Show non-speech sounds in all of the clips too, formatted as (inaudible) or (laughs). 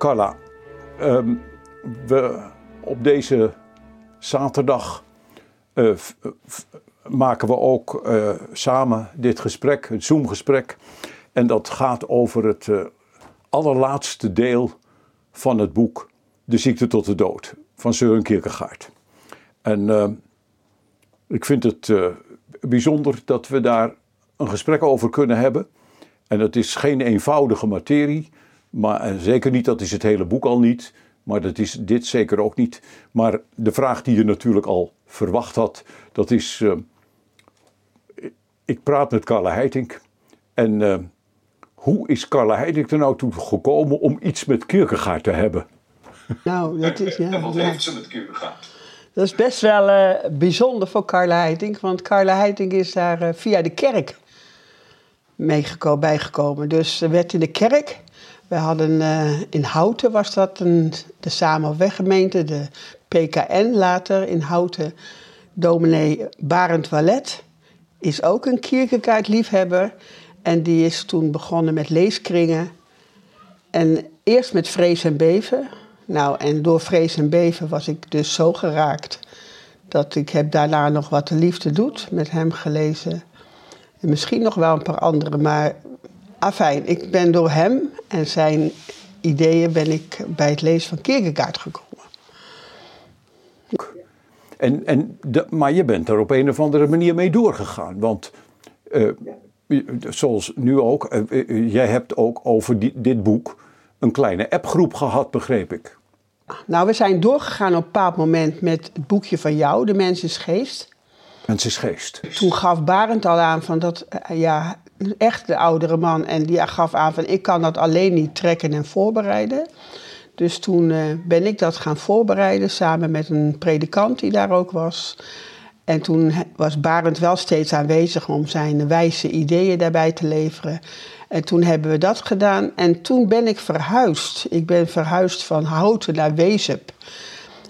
Carla, ehm, we op deze zaterdag eh, maken we ook eh, samen dit gesprek, het Zoom-gesprek. En dat gaat over het eh, allerlaatste deel van het boek De ziekte tot de dood van Søren Kierkegaard. En eh, ik vind het bijzonder dat we daar een gesprek over kunnen hebben. En het is geen eenvoudige materie, maar en zeker niet, dat is het hele boek al niet, maar dat is dit zeker ook niet. Maar de vraag die je natuurlijk al verwacht had, dat is, eh, ik praat met Carla Heiting en eh, hoe is Carla Heiting er nou toe gekomen om iets met Kierkegaard te hebben? Nou, dat is, ja, En wat ja. heeft ze met Kierkegaard? dat is best wel eh, bijzonder voor Carla Heiting. Want Carla Heiting is daar eh, via de kerk meegeko- bijgekomen. Dus ze werd in de kerk. We hadden eh, in Houten was dat een, de Samenweggemeente, de PKN later in Houten. Dominee Barend Wallet is ook een Kierkegaard-liefhebber. En die is toen begonnen met leeskringen. En eerst met vrees en beven. Nou, en door vrees en beven was ik dus zo geraakt... dat ik heb daarna nog wat de liefde doet met hem gelezen. En misschien nog wel een paar andere, maar... Afijn, ik ben door hem en zijn ideeën ben ik bij het lezen van Kierkegaard gekomen. En, en de, maar je bent er op een of andere manier mee doorgegaan. Want eh, zoals nu ook, eh, eh, jij hebt ook over die- dit boek een kleine appgroep gehad, begreep ik. Nou, we zijn doorgegaan op een bepaald moment met het boekje van jou, De Mens is Geest. Mensensgeest. Toen gaf Barend al aan van dat, ja, echt de oudere man. En die gaf aan van, ik kan dat alleen niet trekken en voorbereiden. Dus toen eh, ben ik dat gaan voorbereiden samen met een predikant die daar ook was. En toen was Barend wel steeds aanwezig om zijn wijze ideeën daarbij te leveren. En toen hebben we dat gedaan. En toen ben ik verhuisd. Ik ben verhuisd van Houten naar Wezep.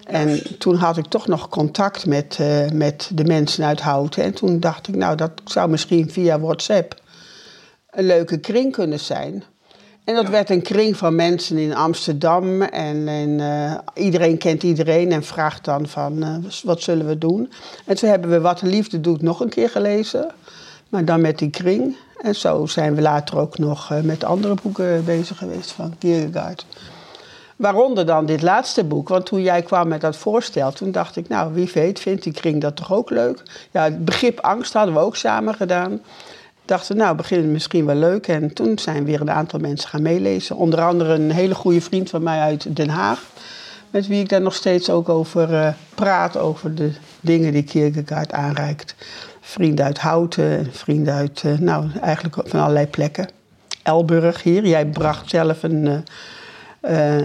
En toen had ik toch nog contact met, eh, met de mensen uit Houten. En toen dacht ik, nou, dat zou misschien via WhatsApp een leuke kring kunnen zijn. En dat werd een kring van mensen in Amsterdam. En, en eh, iedereen kent iedereen en vraagt dan van, eh, wat zullen we doen? En toen hebben we Wat de Liefde Doet nog een keer gelezen. Maar dan met die kring. En zo zijn we later ook nog eh, met andere boeken bezig geweest van Kierkegaard. Waaronder dan dit laatste boek. Want toen jij kwam met dat voorstel, toen dacht ik, nou, wie weet, vindt die kring dat toch ook leuk? Ja, het begrip angst hadden we ook samen gedaan. Dachten, nou, beginnen misschien wel leuk. En toen zijn weer een aantal mensen gaan meelezen. Onder andere een hele goede vriend van mij uit Den Haag. Met wie ik daar nog steeds ook over eh, praat, over de dingen die Kierkegaard aanreikt. Vrienden uit Houten, en vrienden uit, eh, nou, eigenlijk van allerlei plekken. Elburg hier, jij bracht zelf een... eh,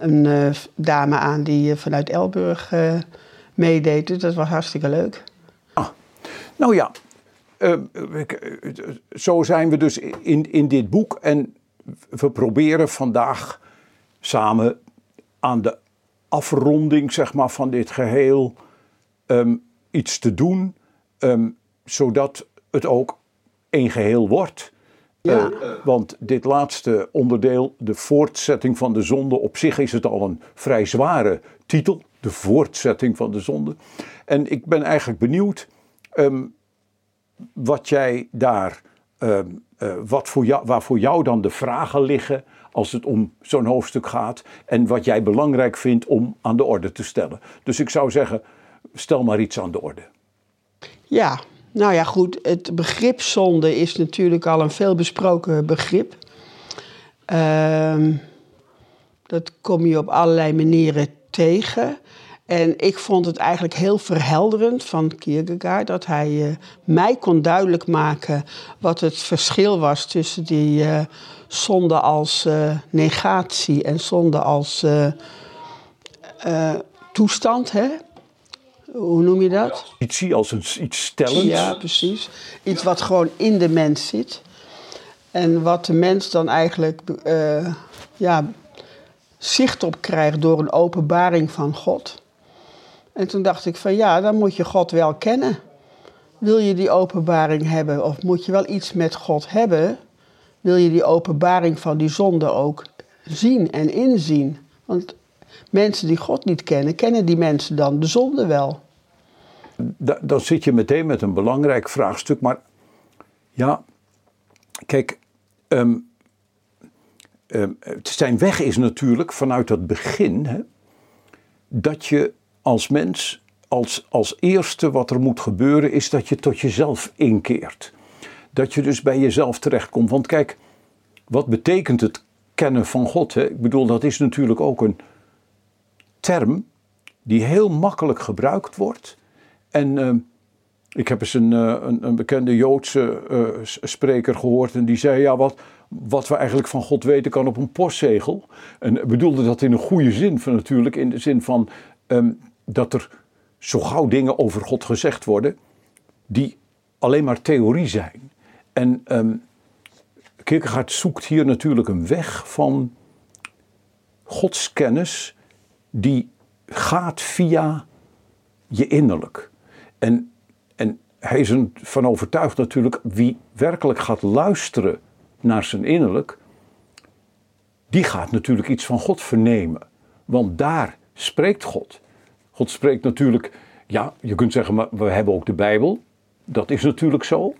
een dame aan die vanuit Elburg meedeed. Dus dat was hartstikke leuk. Nou ja, eh, ik- eh, zo zijn we dus in, in dit boek. En we proberen vandaag samen aan de afronding zeg maar, van dit geheel ehm, iets te doen. ehm, zodat het ook één geheel wordt. Ja. Eh, want dit laatste onderdeel, de voortzetting van de zonde, op zich is het al een vrij zware titel. De voortzetting van de zonde. En ik ben eigenlijk benieuwd ehm, wat jij daar, ehm, eh, wat voor jou, waar voor jou dan de vragen liggen als het om zo'n hoofdstuk gaat. En wat jij belangrijk vindt om aan de orde te stellen. Dus ik zou zeggen, stel maar iets aan de orde. Ja, nou ja, goed. Het begrip zonde is natuurlijk al een veelbesproken begrip. Ehm, dat kom je op allerlei manieren tegen. En ik vond het eigenlijk heel verhelderend van Kierkegaard dat hij eh, mij kon duidelijk maken wat het verschil was tussen die eh, zonde als eh, negatie en zonde als toestand. Hè? Hoe noem je dat? Iets zie als een, iets stellends. Ja, precies. Iets wat gewoon in de mens zit. En wat de mens dan eigenlijk ja, zicht op krijgt door een openbaring van God. En toen dacht ik van ja, dan moet je God wel kennen. Wil je die openbaring hebben of moet je wel iets met God hebben? Wil je die openbaring van die zonde ook zien en inzien. Want mensen die God niet kennen, kennen die mensen dan de zonde wel. Da- dan zit je meteen met een belangrijk vraagstuk. Maar ja, kijk, ehm, ehm, zijn weg is natuurlijk vanuit het begin hè, dat je als mens, als, als eerste wat er moet gebeuren, is dat je tot jezelf inkeert. Dat je dus bij jezelf terechtkomt. Want kijk, wat betekent het kennen van God? Hè? Ik bedoel, dat is natuurlijk ook een term die heel makkelijk gebruikt wordt. En eh, ik heb eens een, eh, een, bekende Joodse eh, spreker gehoord en die zei: Ja, wat, wat we eigenlijk van God weten kan op een postzegel. En bedoelde dat in een goede zin, van natuurlijk, in de zin van ehm, dat er zo gauw dingen over God gezegd worden die alleen maar theorie zijn. En ehm Kierkegaard zoekt hier natuurlijk een weg van godskennis die gaat via je innerlijk. En, en hij is ervan overtuigd natuurlijk, wie werkelijk gaat luisteren naar zijn innerlijk, die gaat natuurlijk iets van God vernemen. Want daar spreekt God. God spreekt natuurlijk, ja, je kunt zeggen, maar we hebben ook de Bijbel. Dat is natuurlijk zo.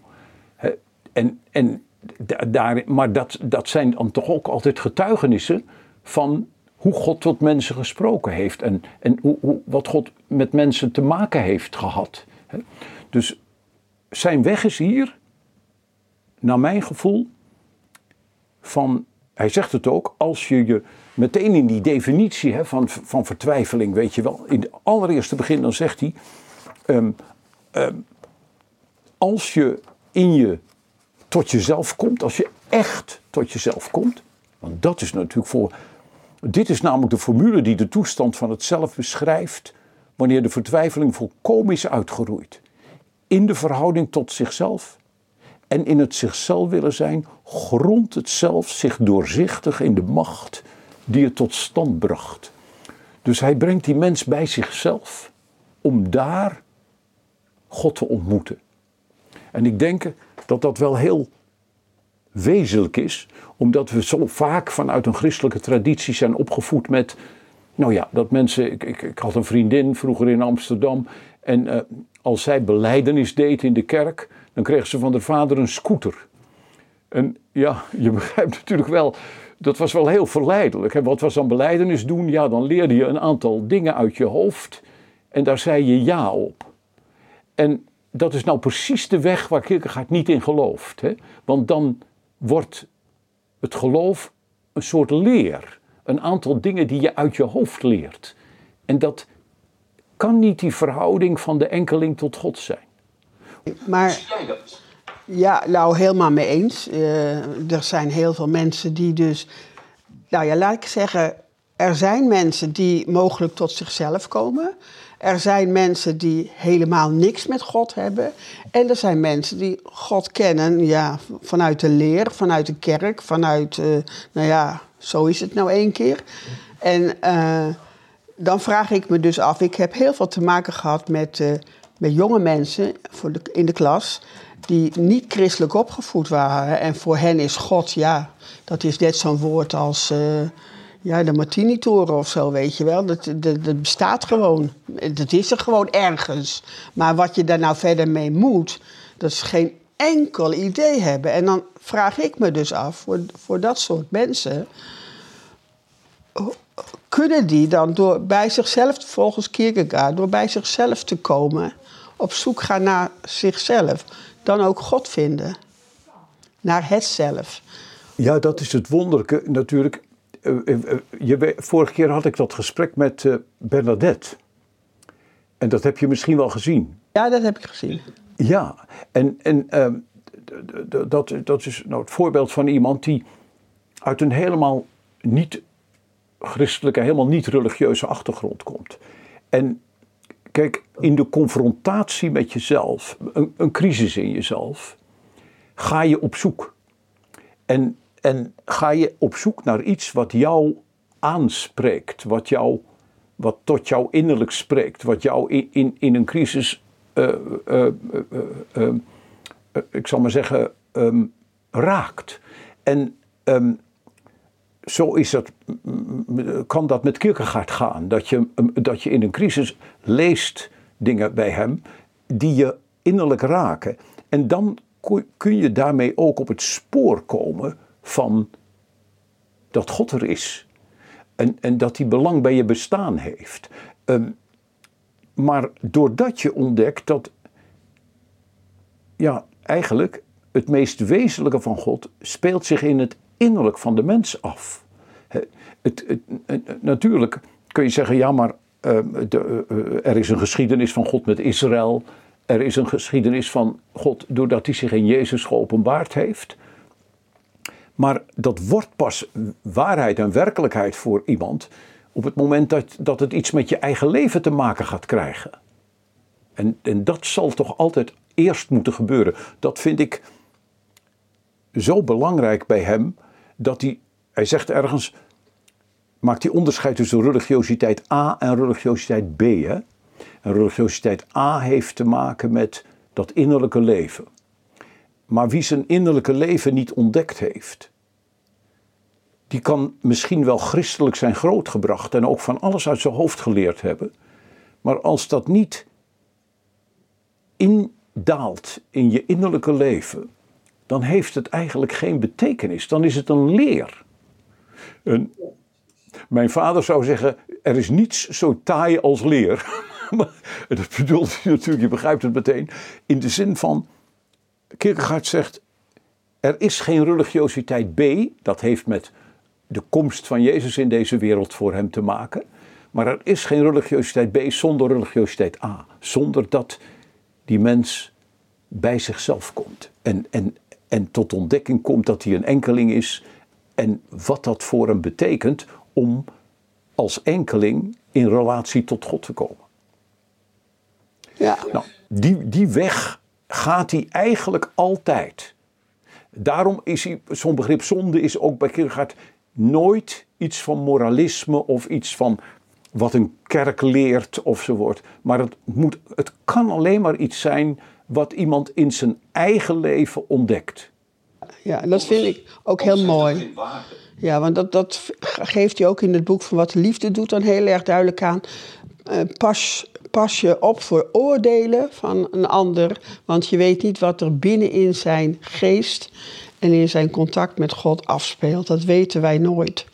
En, en da- daar, maar dat, dat zijn dan toch ook altijd getuigenissen van hoe God tot mensen gesproken heeft en, en hoe, wat God met mensen te maken heeft gehad. Dus zijn weg is hier, naar mijn gevoel, van, hij zegt het ook, als je je meteen in die definitie hè, van, van vertwijfeling, weet je wel, in het allereerste begin dan zegt hij, ehm, ehm, als je in je tot jezelf komt, als je echt tot jezelf komt, want dat is natuurlijk voor, dit is namelijk de formule die de toestand van het zelf beschrijft, wanneer de vertwijfeling volkomen is uitgeroeid. In de verhouding tot zichzelf en in het zichzelf willen zijn, grondt het zelf zich doorzichtig in de macht die het tot stand bracht. Dus hij brengt die mens bij zichzelf om daar God te ontmoeten. En ik denk dat dat wel heel wezenlijk is, omdat we zo vaak vanuit een christelijke traditie zijn opgevoed met, nou ja, dat mensen, ik, ik, had een vriendin vroeger in Amsterdam en eh, als zij beleidenis deed in de kerk, dan kreeg ze van haar vader een scooter. En ja, je begrijpt natuurlijk wel, dat was wel heel verleidelijk. Hè? Wat was dan beleidenis doen? Ja, dan leerde je een aantal dingen uit je hoofd en daar zei je ja op. En dat is nou precies de weg waar Kierkegaard niet in gelooft. Hè? Want dan wordt het geloof een soort leer. Een aantal dingen die je uit je hoofd leert. En dat kan niet die verhouding van de enkeling tot God zijn. Maar ja, nou helemaal mee eens. Eh, er zijn heel veel mensen die dus, nou ja, laat ik zeggen, er zijn mensen die mogelijk tot zichzelf komen. Er zijn mensen die helemaal niks met God hebben. En er zijn mensen die God kennen ja, vanuit de leer, vanuit de kerk, vanuit, eh, nou ja, zo is het nou één keer. En eh, dan vraag ik me dus af, ik heb heel veel te maken gehad met, met jonge mensen voor de, in de klas die niet christelijk opgevoed waren. En voor hen is God, ja, dat is net zo'n woord als eh, ja, de Martini-toren of zo, weet je wel. Dat, dat, bestaat gewoon. Dat is er gewoon ergens. Maar wat je daar nou verder mee moet, dat is geen enkel idee hebben. En dan vraag ik me dus af, voor, voor dat soort mensen kunnen die dan door bij zichzelf, volgens Kierkegaard, door bij zichzelf te komen, op zoek gaan naar zichzelf, dan ook God vinden? Naar het zelf. Ja, dat is het wonderlijke natuurlijk. Eh, eh, eh, vorige keer had ik dat gesprek met Bernadette. En dat heb je misschien wel gezien. Ja, dat heb ik gezien. Ja, en, en ehm, dat, dat is nou het voorbeeld van iemand die uit een helemaal niet christelijke, helemaal niet religieuze achtergrond komt. En kijk, in de confrontatie met jezelf, een, een crisis in jezelf, ga je op zoek. En, en ga je op zoek naar iets wat jou aanspreekt, wat, jou, wat tot jou innerlijk spreekt, wat jou in, in, in een crisis, eh, eh, eh, ik zal maar zeggen, ehm, raakt. En ehm, zo is dat, kan dat met Kierkegaard gaan. Dat je, dat je in een crisis leest dingen bij hem die je innerlijk raken. En dan kun je daarmee ook op het spoor komen van dat God er is. En, en dat hij belang bij je bestaan heeft. Um, maar doordat je ontdekt dat, ja, eigenlijk het meest wezenlijke van God speelt zich in het innerlijk van de mens af. Het, het, natuurlijk kun je zeggen, ja, maar uh, de, uh, er is een geschiedenis van God met Israël. Er is een geschiedenis van God doordat hij zich in Jezus geopenbaard heeft. Maar dat wordt pas waarheid en werkelijkheid voor iemand op het moment dat, dat het iets met je eigen leven te maken gaat krijgen. En, en dat zal toch altijd eerst moeten gebeuren. Dat vind ik zo belangrijk bij hem, dat hij, hij zegt ergens, maakt hij onderscheid tussen religiositeit A en religiositeit B. Hè? En religiositeit A heeft te maken met dat innerlijke leven. Maar wie zijn innerlijke leven niet ontdekt heeft, die kan misschien wel christelijk zijn grootgebracht en ook van alles uit zijn hoofd geleerd hebben. Maar als dat niet indaalt in je innerlijke leven, dan heeft het eigenlijk geen betekenis. Dan is het een leer. En mijn vader zou zeggen: er is niets zo taai als leer. (laughs) dat bedoelt hij natuurlijk, je begrijpt het meteen. In de zin van: Kierkegaard zegt: er is geen religiositeit B, dat heeft met de komst van Jezus in deze wereld voor hem te maken. Maar er is geen religiositeit B zonder religiositeit A. Zonder dat die mens bij zichzelf komt. En, en, en tot ontdekking komt dat hij een enkeling is. En wat dat voor hem betekent om als enkeling in relatie tot God te komen. Ja. Nou, die, die weg gaat hij eigenlijk altijd. Daarom is zo'n begrip zonde is ook bij Kierkegaard nooit iets van moralisme of iets van wat een kerk leert of zo wordt. Maar het, moet, het kan alleen maar iets zijn wat iemand in zijn eigen leven ontdekt. Ja, dat vind ik ook heel mooi. Ja, want dat, dat geeft hij ook in het boek van Wat de Liefde doet dan heel erg duidelijk aan. Uh, pas, pas je op voor oordelen van een ander, want je weet niet wat er binnenin zijn geest en in zijn contact met God afspeelt. Dat weten wij nooit.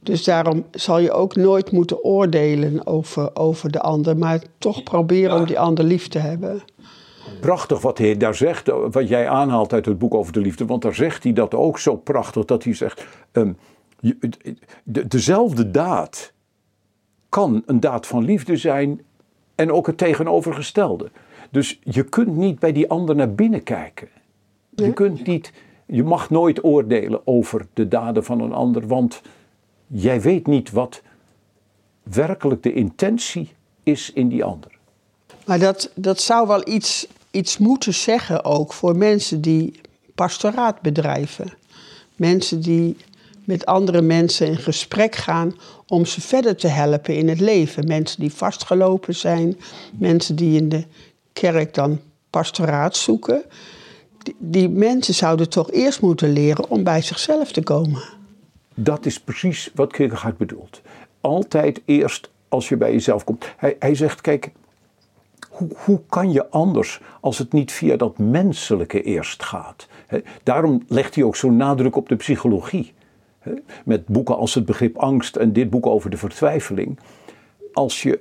Dus daarom zal je ook nooit moeten oordelen over, over de ander, maar toch proberen om die ander lief te hebben. Prachtig wat hij daar zegt, wat jij aanhaalt uit het boek over de liefde, want daar zegt hij dat ook zo prachtig, dat hij zegt, um, de, dezelfde daad kan een daad van liefde zijn en ook het tegenovergestelde. Dus je kunt niet bij die ander naar binnen kijken. Je kunt niet je mag nooit oordelen over de daden van een ander, want jij weet niet wat werkelijk de intentie is in die ander. Maar dat, dat zou wel iets, iets moeten zeggen ook voor mensen die pastoraat bedrijven. Mensen die met andere mensen in gesprek gaan om ze verder te helpen in het leven. Mensen die vastgelopen zijn, mensen die in de kerk dan pastoraat zoeken die, mensen zouden toch eerst moeten leren om bij zichzelf te komen. Dat is precies wat Kierkegaard bedoelt. Altijd eerst als je bij jezelf komt. Hij, hij zegt, kijk, hoe, kan je anders als het niet via dat menselijke eerst gaat? daarom legt hij ook zo'n nadruk op de psychologie. met boeken als het begrip angst en dit boek over de vertwijfeling. Als je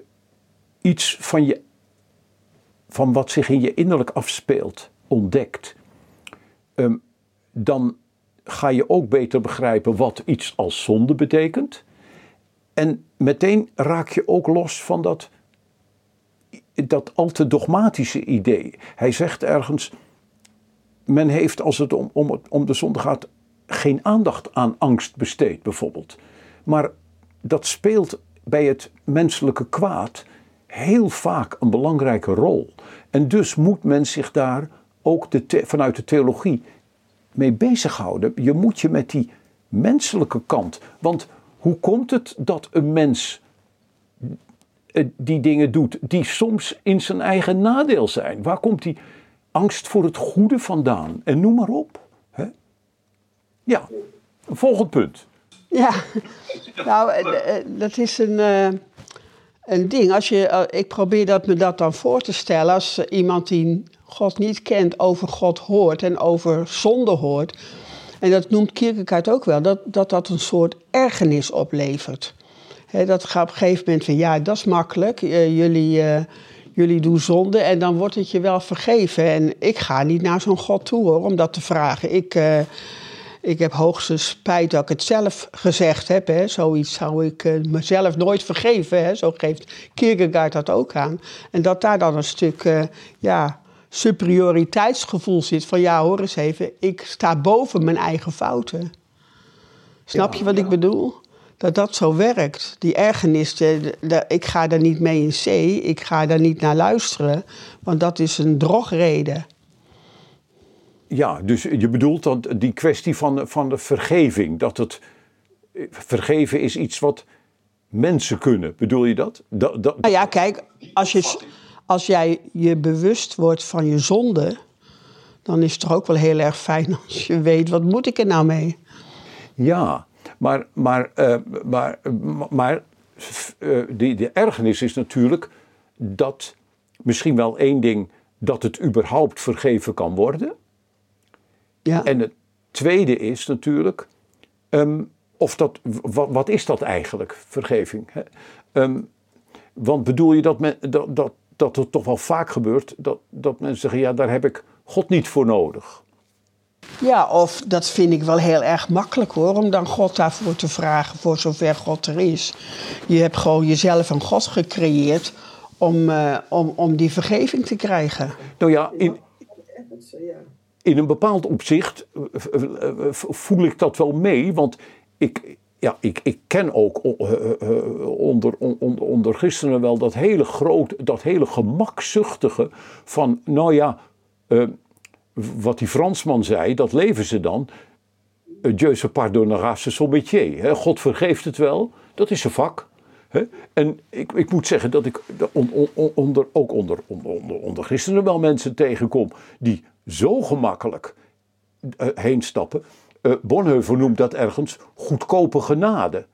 iets van, je, van wat zich in je innerlijk afspeelt ontdekt, Ehm, dan ga je ook beter begrijpen wat iets als zonde betekent. En meteen raak je ook los van dat, dat al te dogmatische idee. Hij zegt ergens: men heeft als het om, om, om de zonde gaat geen aandacht aan angst besteed, bijvoorbeeld. Maar dat speelt bij het menselijke kwaad heel vaak een belangrijke rol. En dus moet men zich daar ook vanuit de theologie mee bezighouden. Je moet je met die menselijke kant. Want hoe komt het dat een mens die dingen doet die soms in zijn eigen nadeel zijn? Waar komt die angst voor het goede vandaan? En noem maar op. Hè? Ja, volgend punt. Ja, nou, eh, eh, dat is een, eh, een ding. Als je, ik probeer dat, me dat dan voor te stellen. Als iemand die God niet kent over God hoort en over zonde hoort. En dat noemt Kierkegaard ook wel, dat dat, dat een soort ergernis oplevert. Dat gaat op een gegeven moment van, ja, dat is makkelijk. jullie, jullie doen zonde en dan wordt het je wel vergeven. En ik ga niet naar zo'n God toe hoor, om dat te vragen. Ik ik heb hoogstens spijt dat ik het zelf gezegd heb. Hè. Zoiets zou ik mezelf nooit vergeven. Hè. Zo geeft Kierkegaard dat ook aan. En dat daar dan een stuk ja, superioriteitsgevoel zit. Van ja, hoor eens even, ik sta boven mijn eigen fouten. Snap je wat ik bedoel? Dat dat zo werkt. Die ergernis, de, de, ik ga daar niet mee in zee. Ik ga daar niet naar luisteren. Want dat is een drogreden. Ja, dus je bedoelt dat die kwestie van, van de vergeving, dat het vergeven is iets wat mensen kunnen. Bedoel je dat? dat, dat... Nou ja, kijk, als, je, als jij je bewust wordt van je zonde, dan is het toch ook wel heel erg fijn (laughs) als je weet, wat moet ik er nou mee? Ja, maar, maar, uh, maar, maar uh, die, de ergernis is natuurlijk dat misschien wel één ding, dat het überhaupt vergeven kan worden. Ja. En het tweede is natuurlijk, ehm, of dat, wat, wat, is dat eigenlijk, vergeving? Hè? Ehm, want bedoel je dat, men, dat, dat, dat het toch wel vaak gebeurt dat, dat mensen zeggen, ja, daar heb ik God niet voor nodig. Ja, of dat vind ik wel heel erg makkelijk hoor, om dan God daarvoor te vragen, voor zover God er is. Je hebt gewoon jezelf een God gecreëerd om, uh, om, om die vergeving te krijgen. Nou ja, in, in een bepaald opzicht eh, eh, eh, voel ik dat wel mee, want ik, ja, ik, ik ken ook onder, onder, onder christenen wel dat hele grote, dat hele gemakzuchtige van, nou ja, wat die Fransman zei, dat leven ze dan. Dieu se pardonnera son métier. God vergeeft het wel, dat is zijn vak. En ik, ik moet zeggen dat ik onder, ook onder, onder, onder christenen wel mensen tegenkom die zo gemakkelijk uh, heen stappen. Uh, Bonhoeffer noemt dat ergens goedkope genade.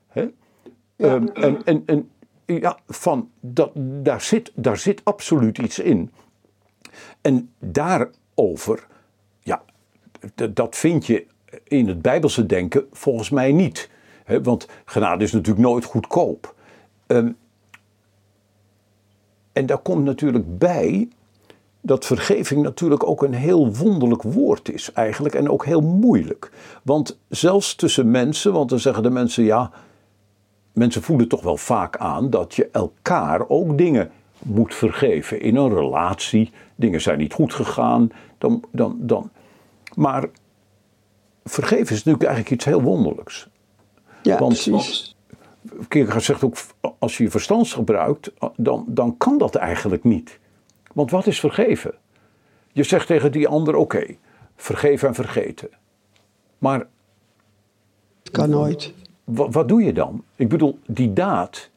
Um, en, en, en ja, van, dat, daar, zit, daar zit absoluut iets in. En daarover, dat vind je in het Bijbelse denken volgens mij niet. Want genade is natuurlijk nooit goedkoop. Um, en daar komt natuurlijk bij dat vergeving natuurlijk ook een heel wonderlijk woord is eigenlijk en ook heel moeilijk. Want zelfs tussen mensen, want dan zeggen de mensen ja, mensen voelen toch wel vaak aan dat je elkaar ook dingen moet vergeven in een relatie. Dingen zijn niet goed gegaan, dan, dan, dan. Maar vergeven is natuurlijk eigenlijk iets heel wonderlijks. Ja, want, precies. Kierkegaard zegt ook, als je je verstand gebruikt, dan, dan kan dat eigenlijk niet. Want wat is vergeven? Je zegt tegen die ander: oké, okay, vergeven en vergeten. Maar. Het kan nooit. Wat, wat doe je dan? Ik bedoel, die daad.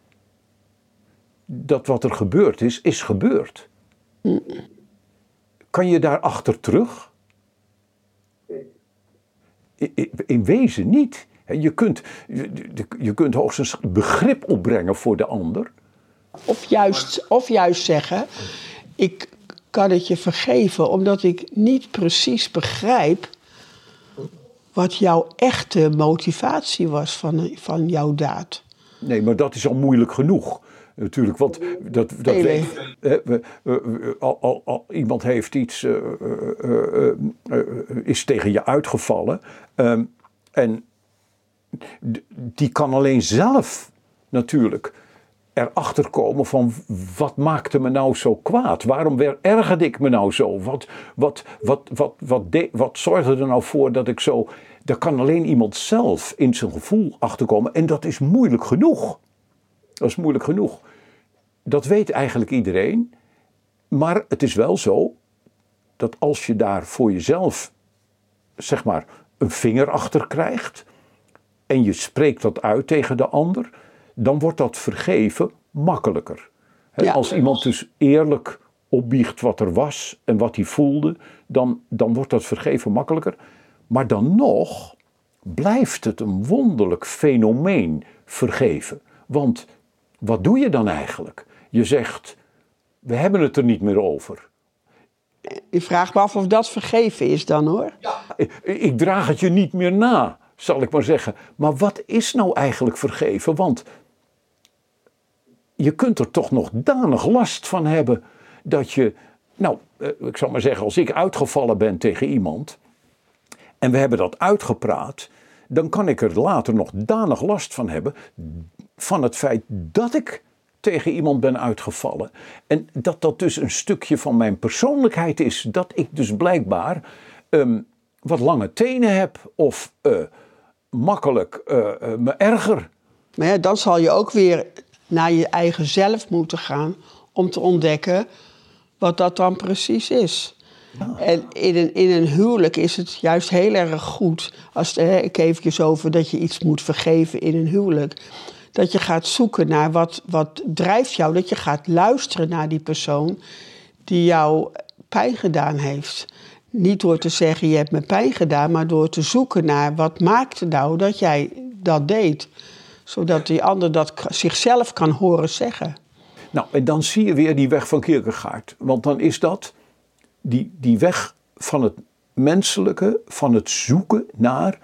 Dat wat er gebeurd is, is gebeurd. Kan je daarachter terug? In wezen niet. Je kunt, je kunt hoogstens begrip opbrengen voor de ander. Of juist, of juist zeggen: ik kan het je vergeven omdat ik niet precies begrijp wat jouw echte motivatie was van, van jouw daad. Nee, maar dat is al moeilijk genoeg. Natuurlijk, want dat, dat weet, hè, al, al, al, iemand heeft iets, uh, uh, uh, is tegen je uitgevallen. Ehm, en die kan alleen zelf natuurlijk erachter komen van wat maakte me nou zo kwaad? Waarom ergerde ik me nou zo? Wat, wat, wat, wat, wat, de, wat zorgde er nou voor dat ik zo... Daar kan alleen iemand zelf in zijn gevoel achterkomen en dat is moeilijk genoeg. Dat is moeilijk genoeg. Dat weet eigenlijk iedereen. Maar het is wel zo dat als je daar voor jezelf, zeg maar, een vinger achter krijgt en je spreekt dat uit tegen de ander dan wordt dat vergeven makkelijker. Als iemand dus eerlijk opbiecht wat er was en wat hij voelde, dan, dan wordt dat vergeven makkelijker. Maar dan nog blijft het een wonderlijk fenomeen vergeven. Want wat doe je dan eigenlijk? Je zegt, we hebben het er niet meer over. Ik vraag me af of dat vergeven is dan hoor. Ja, ik draag het je niet meer na, zal ik maar zeggen. Maar wat is nou eigenlijk vergeven? Want je kunt er toch nog danig last van hebben dat je, nou, eh, ik zal maar zeggen, als ik uitgevallen ben tegen iemand en we hebben dat uitgepraat, dan kan ik er later nog danig last van hebben van het feit dat ik tegen iemand ben uitgevallen. En dat dat dus een stukje van mijn persoonlijkheid is. Dat ik dus blijkbaar ehm, wat lange tenen heb of uh, makkelijk uh, me erger. Maar ja, dan zal je ook weer naar je eigen zelf moeten gaan om te ontdekken wat dat dan precies is. En in een, in een huwelijk is het juist heel erg goed, als hè, ik even over dat je iets moet vergeven in een huwelijk, dat je gaat zoeken naar wat, wat drijft jou, dat je gaat luisteren naar die persoon die jou pijn gedaan heeft. Niet door te zeggen je hebt me pijn gedaan, maar door te zoeken naar wat maakte nou dat jij dat deed. Zodat die ander dat zichzelf kan horen zeggen. Nou, en dan zie je weer die weg van Kierkegaard. Want dan is dat die, die weg van het menselijke, van het zoeken naar,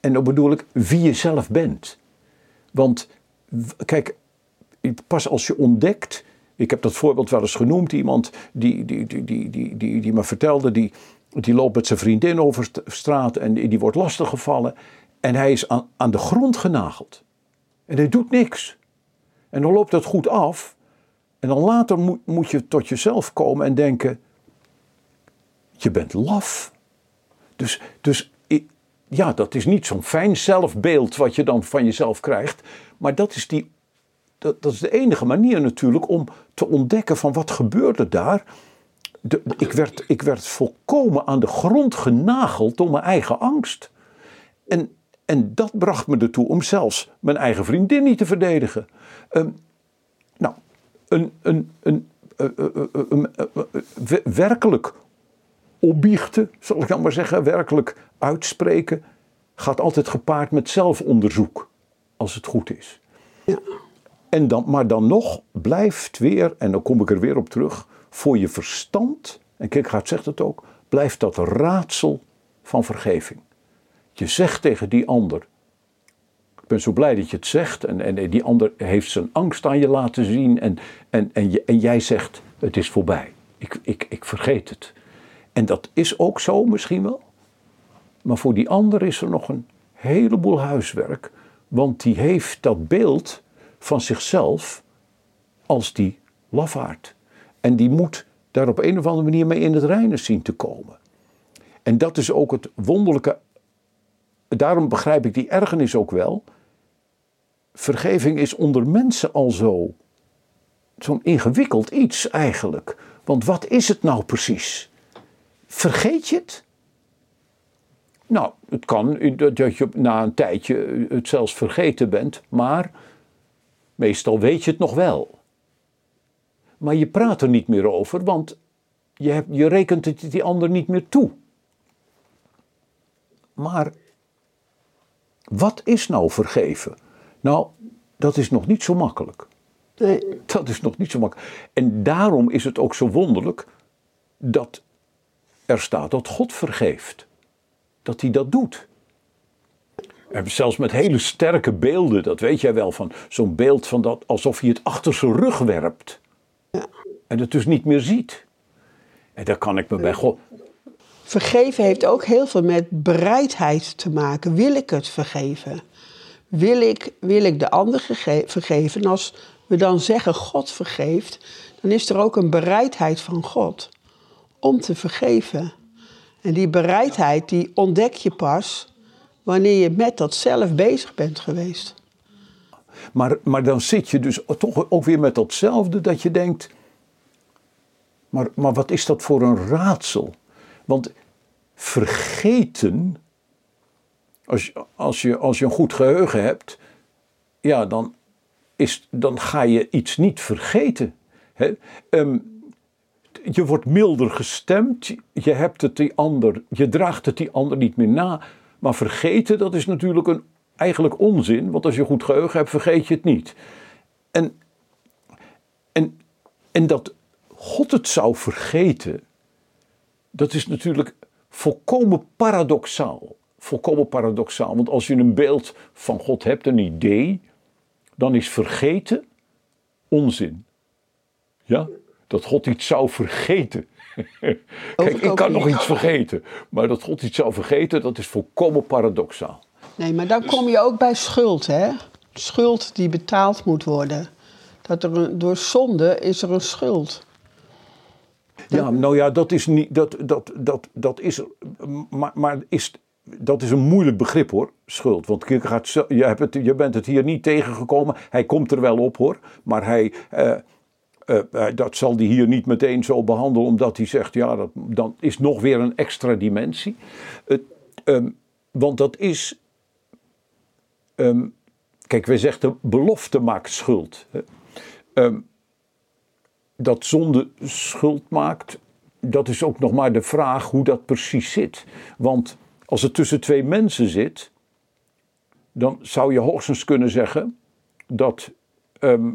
en dan bedoel ik wie je zelf bent. Want kijk, pas als je ontdekt. Ik heb dat voorbeeld wel eens genoemd. Iemand die, die, die, die, die, die, die me vertelde, die, die loopt met zijn vriendin over straat en die, wordt lastiggevallen. En hij is aan, aan de grond genageld. En hij doet niks. En dan loopt dat goed af. En dan later moet, moet je tot jezelf komen en denken: je bent laf. Dus, dus ja, dat is niet zo'n fijn zelfbeeld wat je dan van jezelf krijgt. Maar dat is, die, dat, is de enige manier natuurlijk om te ontdekken van wat gebeurde daar. Ik, werd, ik werd volkomen aan de grond genageld door mijn eigen angst. En, en dat bracht me ertoe om zelfs mijn eigen vriendin niet te verdedigen. Um, nou, een, een, een, uh, uh, uh, werkelijk opbiechten, zal ik dan maar zeggen, werkelijk uitspreken, gaat altijd gepaard met zelfonderzoek, als het goed is. Ja. En dan, maar dan nog blijft weer, en dan kom ik er weer op terug, voor je verstand, en Kierkegaard zegt het ook, blijft dat raadsel van vergeving. Je zegt tegen die ander, ik ben zo blij dat je het zegt, en, en die ander heeft zijn angst aan je laten zien, en, en, en, je, en jij zegt, het is voorbij, ik, ik, ik vergeet het. En dat is ook zo misschien wel. Maar voor die ander is er nog een heleboel huiswerk. Want die heeft dat beeld van zichzelf als die lafaard. En die moet daar op een of andere manier mee in het reinen zien te komen. En dat is ook het wonderlijke. Daarom begrijp ik die ergernis ook wel. Vergeving is onder mensen al zo. Zo'n ingewikkeld iets eigenlijk. Want wat is het nou precies? Vergeet je het? Nou, het kan dat je na een tijdje het zelfs vergeten bent, maar meestal weet je het nog wel. Maar je praat er niet meer over, want je, hebt, je rekent het die ander niet meer toe. Maar wat is nou vergeven? Nou, dat is nog niet zo makkelijk. Nee. Dat is nog niet zo makkelijk. En daarom is het ook zo wonderlijk dat er staat dat God vergeeft. Dat hij dat doet. En zelfs met hele sterke beelden, dat weet jij wel, van zo'n beeld van dat alsof hij het achter zijn rug werpt. En het dus niet meer ziet. En daar kan ik me bij God. Vergeven heeft ook heel veel met bereidheid te maken. Wil ik het vergeven? Wil ik, wil ik de ander vergeven? En als we dan zeggen God vergeeft, dan is er ook een bereidheid van God om te vergeven. En die bereidheid die ontdek je pas wanneer je met dat zelf bezig bent geweest. Maar, maar dan zit je dus toch ook weer met datzelfde dat je denkt, maar, maar wat is dat voor een raadsel? Want vergeten, als, als, je, als je een goed geheugen hebt, ja, dan, is, dan ga je iets niet vergeten. Hè? Ehm, je wordt milder gestemd, je hebt het die ander, je draagt het die ander niet meer na. Maar vergeten, dat is natuurlijk een, eigenlijk onzin, want als je goed geheugen hebt, vergeet je het niet. En, en, en dat God het zou vergeten, dat is natuurlijk volkomen paradoxaal. Volkomen paradoxaal, want als je een beeld van God hebt, een idee, dan is vergeten onzin. Ja? Dat God iets zou vergeten. (laughs) Kijk, ik kan nog iets vergeten, maar dat God iets zou vergeten, dat is volkomen paradoxaal. Nee, maar dan kom je ook bij schuld, hè? Schuld die betaald moet worden. Dat er een, door zonde is er een schuld. Ja, nou ja, dat is niet. Dat, dat, dat, dat is. Maar, maar is, dat is een moeilijk begrip hoor, schuld. Want Kierkegaard, je, hebt het, je bent het hier niet tegengekomen. Hij komt er wel op hoor. Maar hij. Eh, eh, eh, dat zal hij hier niet meteen zo behandelen, omdat hij zegt: ja, dat dan is nog weer een extra dimensie. Ehm, want dat is. Um, kijk, wij zeggen: belofte maakt schuld. Um, dat zonde schuld maakt, dat is ook nog maar de vraag hoe dat precies zit. Want als het tussen twee mensen zit, dan zou je hoogstens kunnen zeggen dat ehm,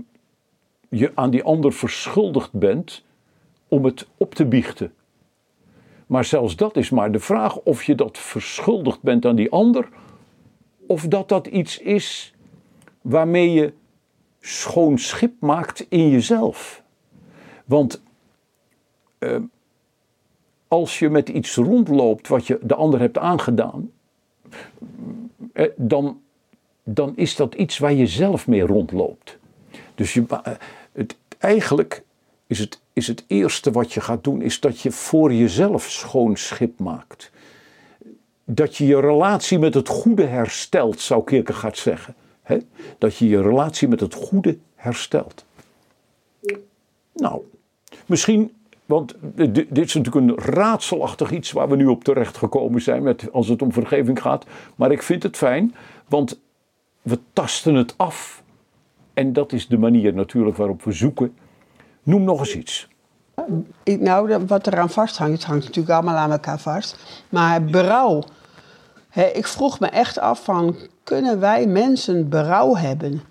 je aan die ander verschuldigd bent om het op te biechten. Maar zelfs dat is maar de vraag of je dat verschuldigd bent aan die ander, of dat dat iets is waarmee je schoon schip maakt in jezelf. Want ehm, als je met iets rondloopt wat je de ander hebt aangedaan, eh, dan, dan is dat iets waar je zelf mee rondloopt. Dus je, eh, het, eigenlijk is het, is het eerste wat je gaat doen, is dat je voor jezelf schoon schip maakt. Dat je je relatie met het goede herstelt, zou Kierkegaard zeggen. Dat je je relatie met het goede herstelt. Nou, Misschien, want dit is natuurlijk een raadselachtig iets waar we nu op terecht gekomen zijn met, als het om vergeving gaat. Maar ik vind het fijn, want we tasten het af. En dat is de manier natuurlijk waarop we zoeken. Noem nog eens iets. Nou, wat eraan vasthangt, het hangt natuurlijk allemaal aan elkaar vast. Maar berouw. ik vroeg me echt af van, kunnen wij mensen berouw hebben?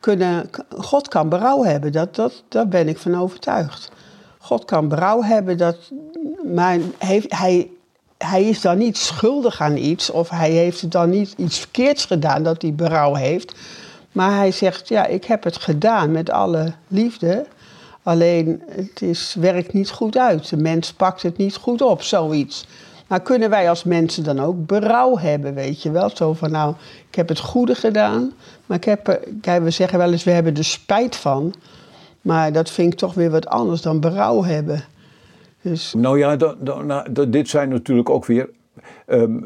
Kunnen, God kan berouw hebben, dat, dat, daar ben ik van overtuigd. God kan berouw hebben, dat, maar heeft, hij, hij is dan niet schuldig aan iets of hij heeft dan niet iets verkeerds gedaan dat hij berouw heeft. Maar hij zegt, ja, ik heb het gedaan met alle liefde. Alleen het is, werkt niet goed uit. De mens pakt het niet goed op, zoiets. Maar kunnen wij als mensen dan ook berouw hebben, weet je wel? Zo van, nou, ik heb het goede gedaan, maar ik heb, kijk, we zeggen wel eens, we hebben er spijt van. Maar dat vind ik toch weer wat anders dan berouw hebben. Dus... Nou ja, nou, dit zijn natuurlijk ook weer Um,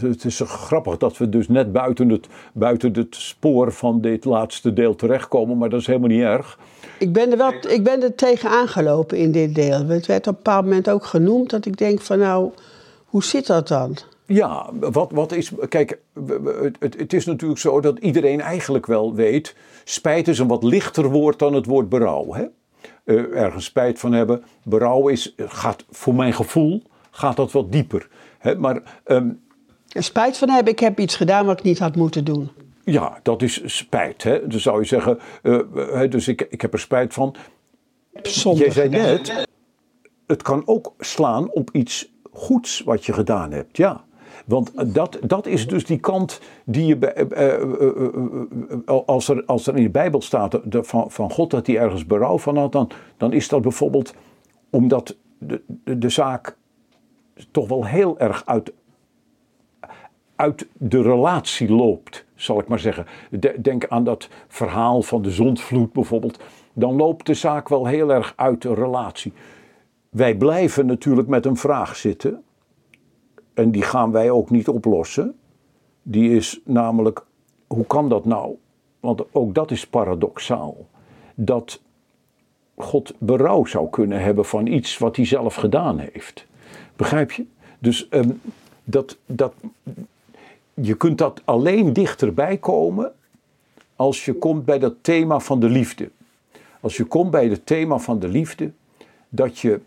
het is grappig dat we dus net buiten het, buiten het spoor van dit laatste deel terechtkomen, maar dat is helemaal niet erg. Ik ben er wel ik ben er tegen aangelopen in dit deel. Het werd op een bepaald moment ook genoemd dat ik denk van nou, hoe zit dat dan? Ja, wat, wat is. Kijk, het, het is natuurlijk zo dat iedereen eigenlijk wel weet. Spijt is een wat lichter woord dan het woord berouw. Hè? Ergens spijt van hebben. Berouw is, gaat voor mijn gevoel, gaat dat wat dieper. Hè? Maar, um, spijt van hebben, ik heb iets gedaan wat ik niet had moeten doen. Ja, dat is spijt. Hè? Dan zou je zeggen, uh, dus ik, ik heb er spijt van. Zonder Jij zei net, het kan ook slaan op iets goeds wat je gedaan hebt. Ja, want dat, dat is dus die kant die je. Eh, eh, eh, als, er, als er in de Bijbel staat van, van God dat hij ergens berouw van had, dan, dan is dat bijvoorbeeld omdat de, de, de zaak toch wel heel erg uit, uit de relatie loopt, zal ik maar zeggen. Denk aan dat verhaal van de zondvloed bijvoorbeeld. Dan loopt de zaak wel heel erg uit de relatie. Wij blijven natuurlijk met een vraag zitten en die gaan wij ook niet oplossen. Die is namelijk, hoe kan dat nou? Want ook dat is paradoxaal. Dat God berouw zou kunnen hebben van iets wat hij zelf gedaan heeft. Begrijp je? Dus um, dat, dat, je kunt dat alleen dichterbij komen als je komt bij dat thema van de liefde. Als je komt bij het thema van de liefde, dat je,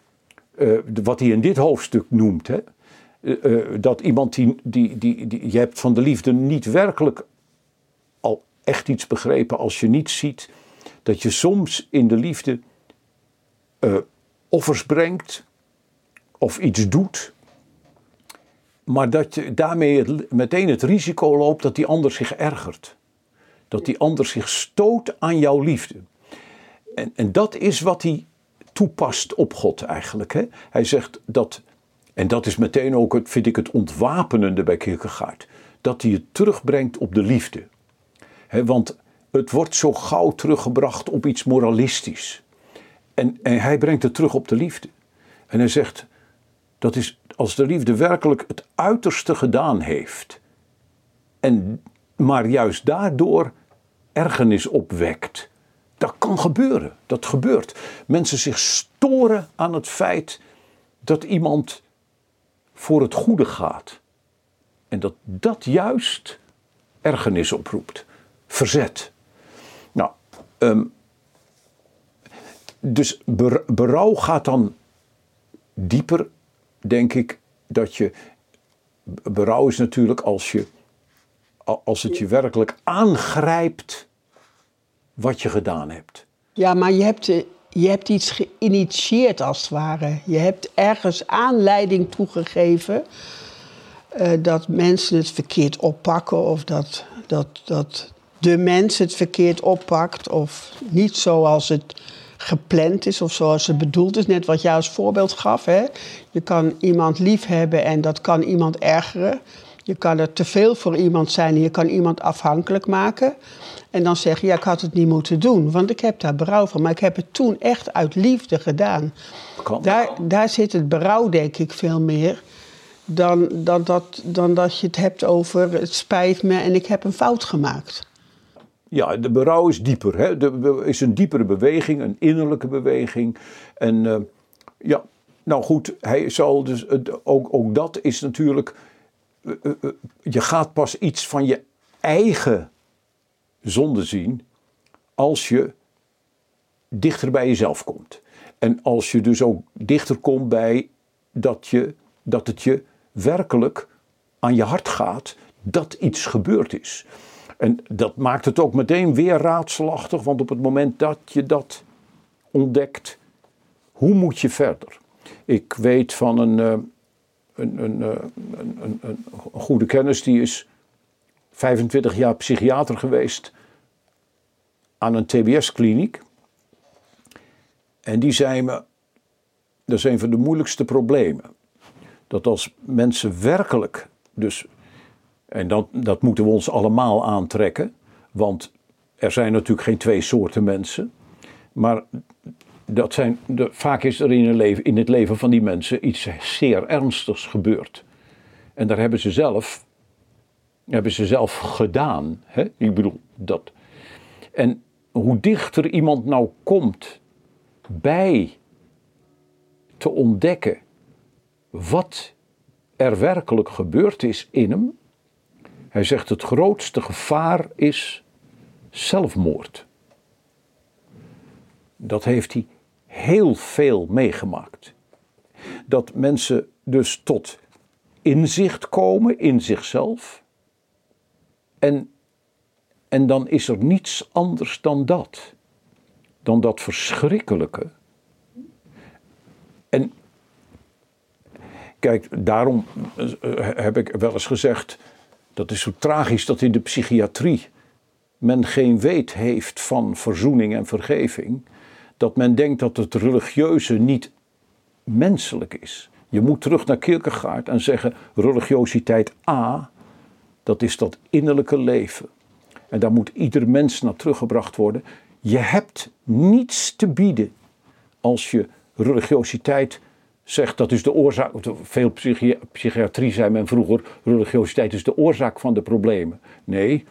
uh, wat hij in dit hoofdstuk noemt, hè, eh, eh, dat iemand die, die, die, die. Je hebt van de liefde niet werkelijk al echt iets begrepen als je niet ziet dat je soms in de liefde offers brengt of iets doet. Maar dat je daarmee meteen het risico loopt dat die ander zich ergert. Dat die ander zich stoot aan jouw liefde. En, en dat is wat hij toepast op God eigenlijk. Hè? Hij zegt dat, en dat is meteen ook, het, vind ik, het ontwapenende bij Kierkegaard. Dat hij het terugbrengt op de liefde. Hè, want het wordt zo gauw teruggebracht op iets moralistisch. En, en hij brengt het terug op de liefde. En hij zegt, dat is als de liefde werkelijk het uiterste gedaan heeft. En maar juist daardoor ergernis opwekt. Dat kan gebeuren. Dat gebeurt. Mensen zich storen aan het feit dat iemand voor het goede gaat. En dat dat juist ergernis oproept. Verzet. Nou, um, dus berouw gaat dan dieper, denk ik, dat je. Berouw is natuurlijk als je. Als het je werkelijk aangrijpt wat je gedaan hebt. Ja, maar je hebt, eh, je hebt iets geïnitieerd als het ware. Je hebt ergens aanleiding toegegeven uh, dat mensen het verkeerd oppakken of dat, dat, dat de mens het verkeerd oppakt of niet zoals het gepland is of zoals het bedoeld is. Net wat jij als voorbeeld gaf. Hè? Je kan iemand lief hebben en dat kan iemand ergeren. Je kan er te veel voor iemand zijn en je kan iemand afhankelijk maken. En dan zeg je, ja, ik had het niet moeten doen, want ik heb daar berouw van. Maar ik heb het toen echt uit liefde gedaan. Daar, daar zit het berouw, denk ik, veel meer. Dan, dan, dat, dan dat je het hebt over het spijt me en ik heb een fout gemaakt. Ja, de berouw is dieper. Hè? De, is een diepere beweging, een innerlijke beweging. En uh, ja, nou goed, hij zal dus, ook, ook dat is natuurlijk. Uh, uh, je gaat pas iets van je eigen zonde zien als je dichter bij jezelf komt. En als je dus ook dichter komt bij dat, je, dat het je werkelijk aan je hart gaat dat iets gebeurd is. En dat maakt het ook meteen weer raadselachtig, want op het moment dat je dat ontdekt, hoe moet je verder? Ik weet van een, eh, een, eh, een, een, een goede kennis, die is 25 jaar psychiater geweest aan een TBS-kliniek. En die zei me, dat is een van de moeilijkste problemen. Dat als mensen werkelijk, dus, en dat, dat moeten we ons allemaal aantrekken, want er zijn natuurlijk geen twee soorten mensen, maar dat zijn, de, vaak is er in, leven, in het leven van die mensen iets zeer ernstigs gebeurd. En daar hebben ze zelf, hebben ze zelf gedaan. Hè? Ik bedoel, dat. En hoe dichter iemand nou komt bij te ontdekken wat er werkelijk gebeurd is in hem. Hij zegt het grootste gevaar is zelfmoord. Dat heeft hij heel veel meegemaakt. Dat mensen dus tot inzicht komen in zichzelf en en dan is er niets anders dan dat. Dan dat verschrikkelijke. En kijk, daarom eh, heb ik wel eens gezegd. Dat is zo tragisch dat in de psychiatrie men geen weet heeft van verzoening en vergeving. Dat men denkt dat het religieuze niet menselijk is. Je moet terug naar Kierkegaard en zeggen: religiositeit A, dat is dat innerlijke leven en daar moet ieder mens naar teruggebracht worden. Je hebt niets te bieden als je religiositeit zegt dat is de oorzaak. Veel psychi psychiatrie zei men vroeger: religiositeit is de oorzaak van de problemen. Nee,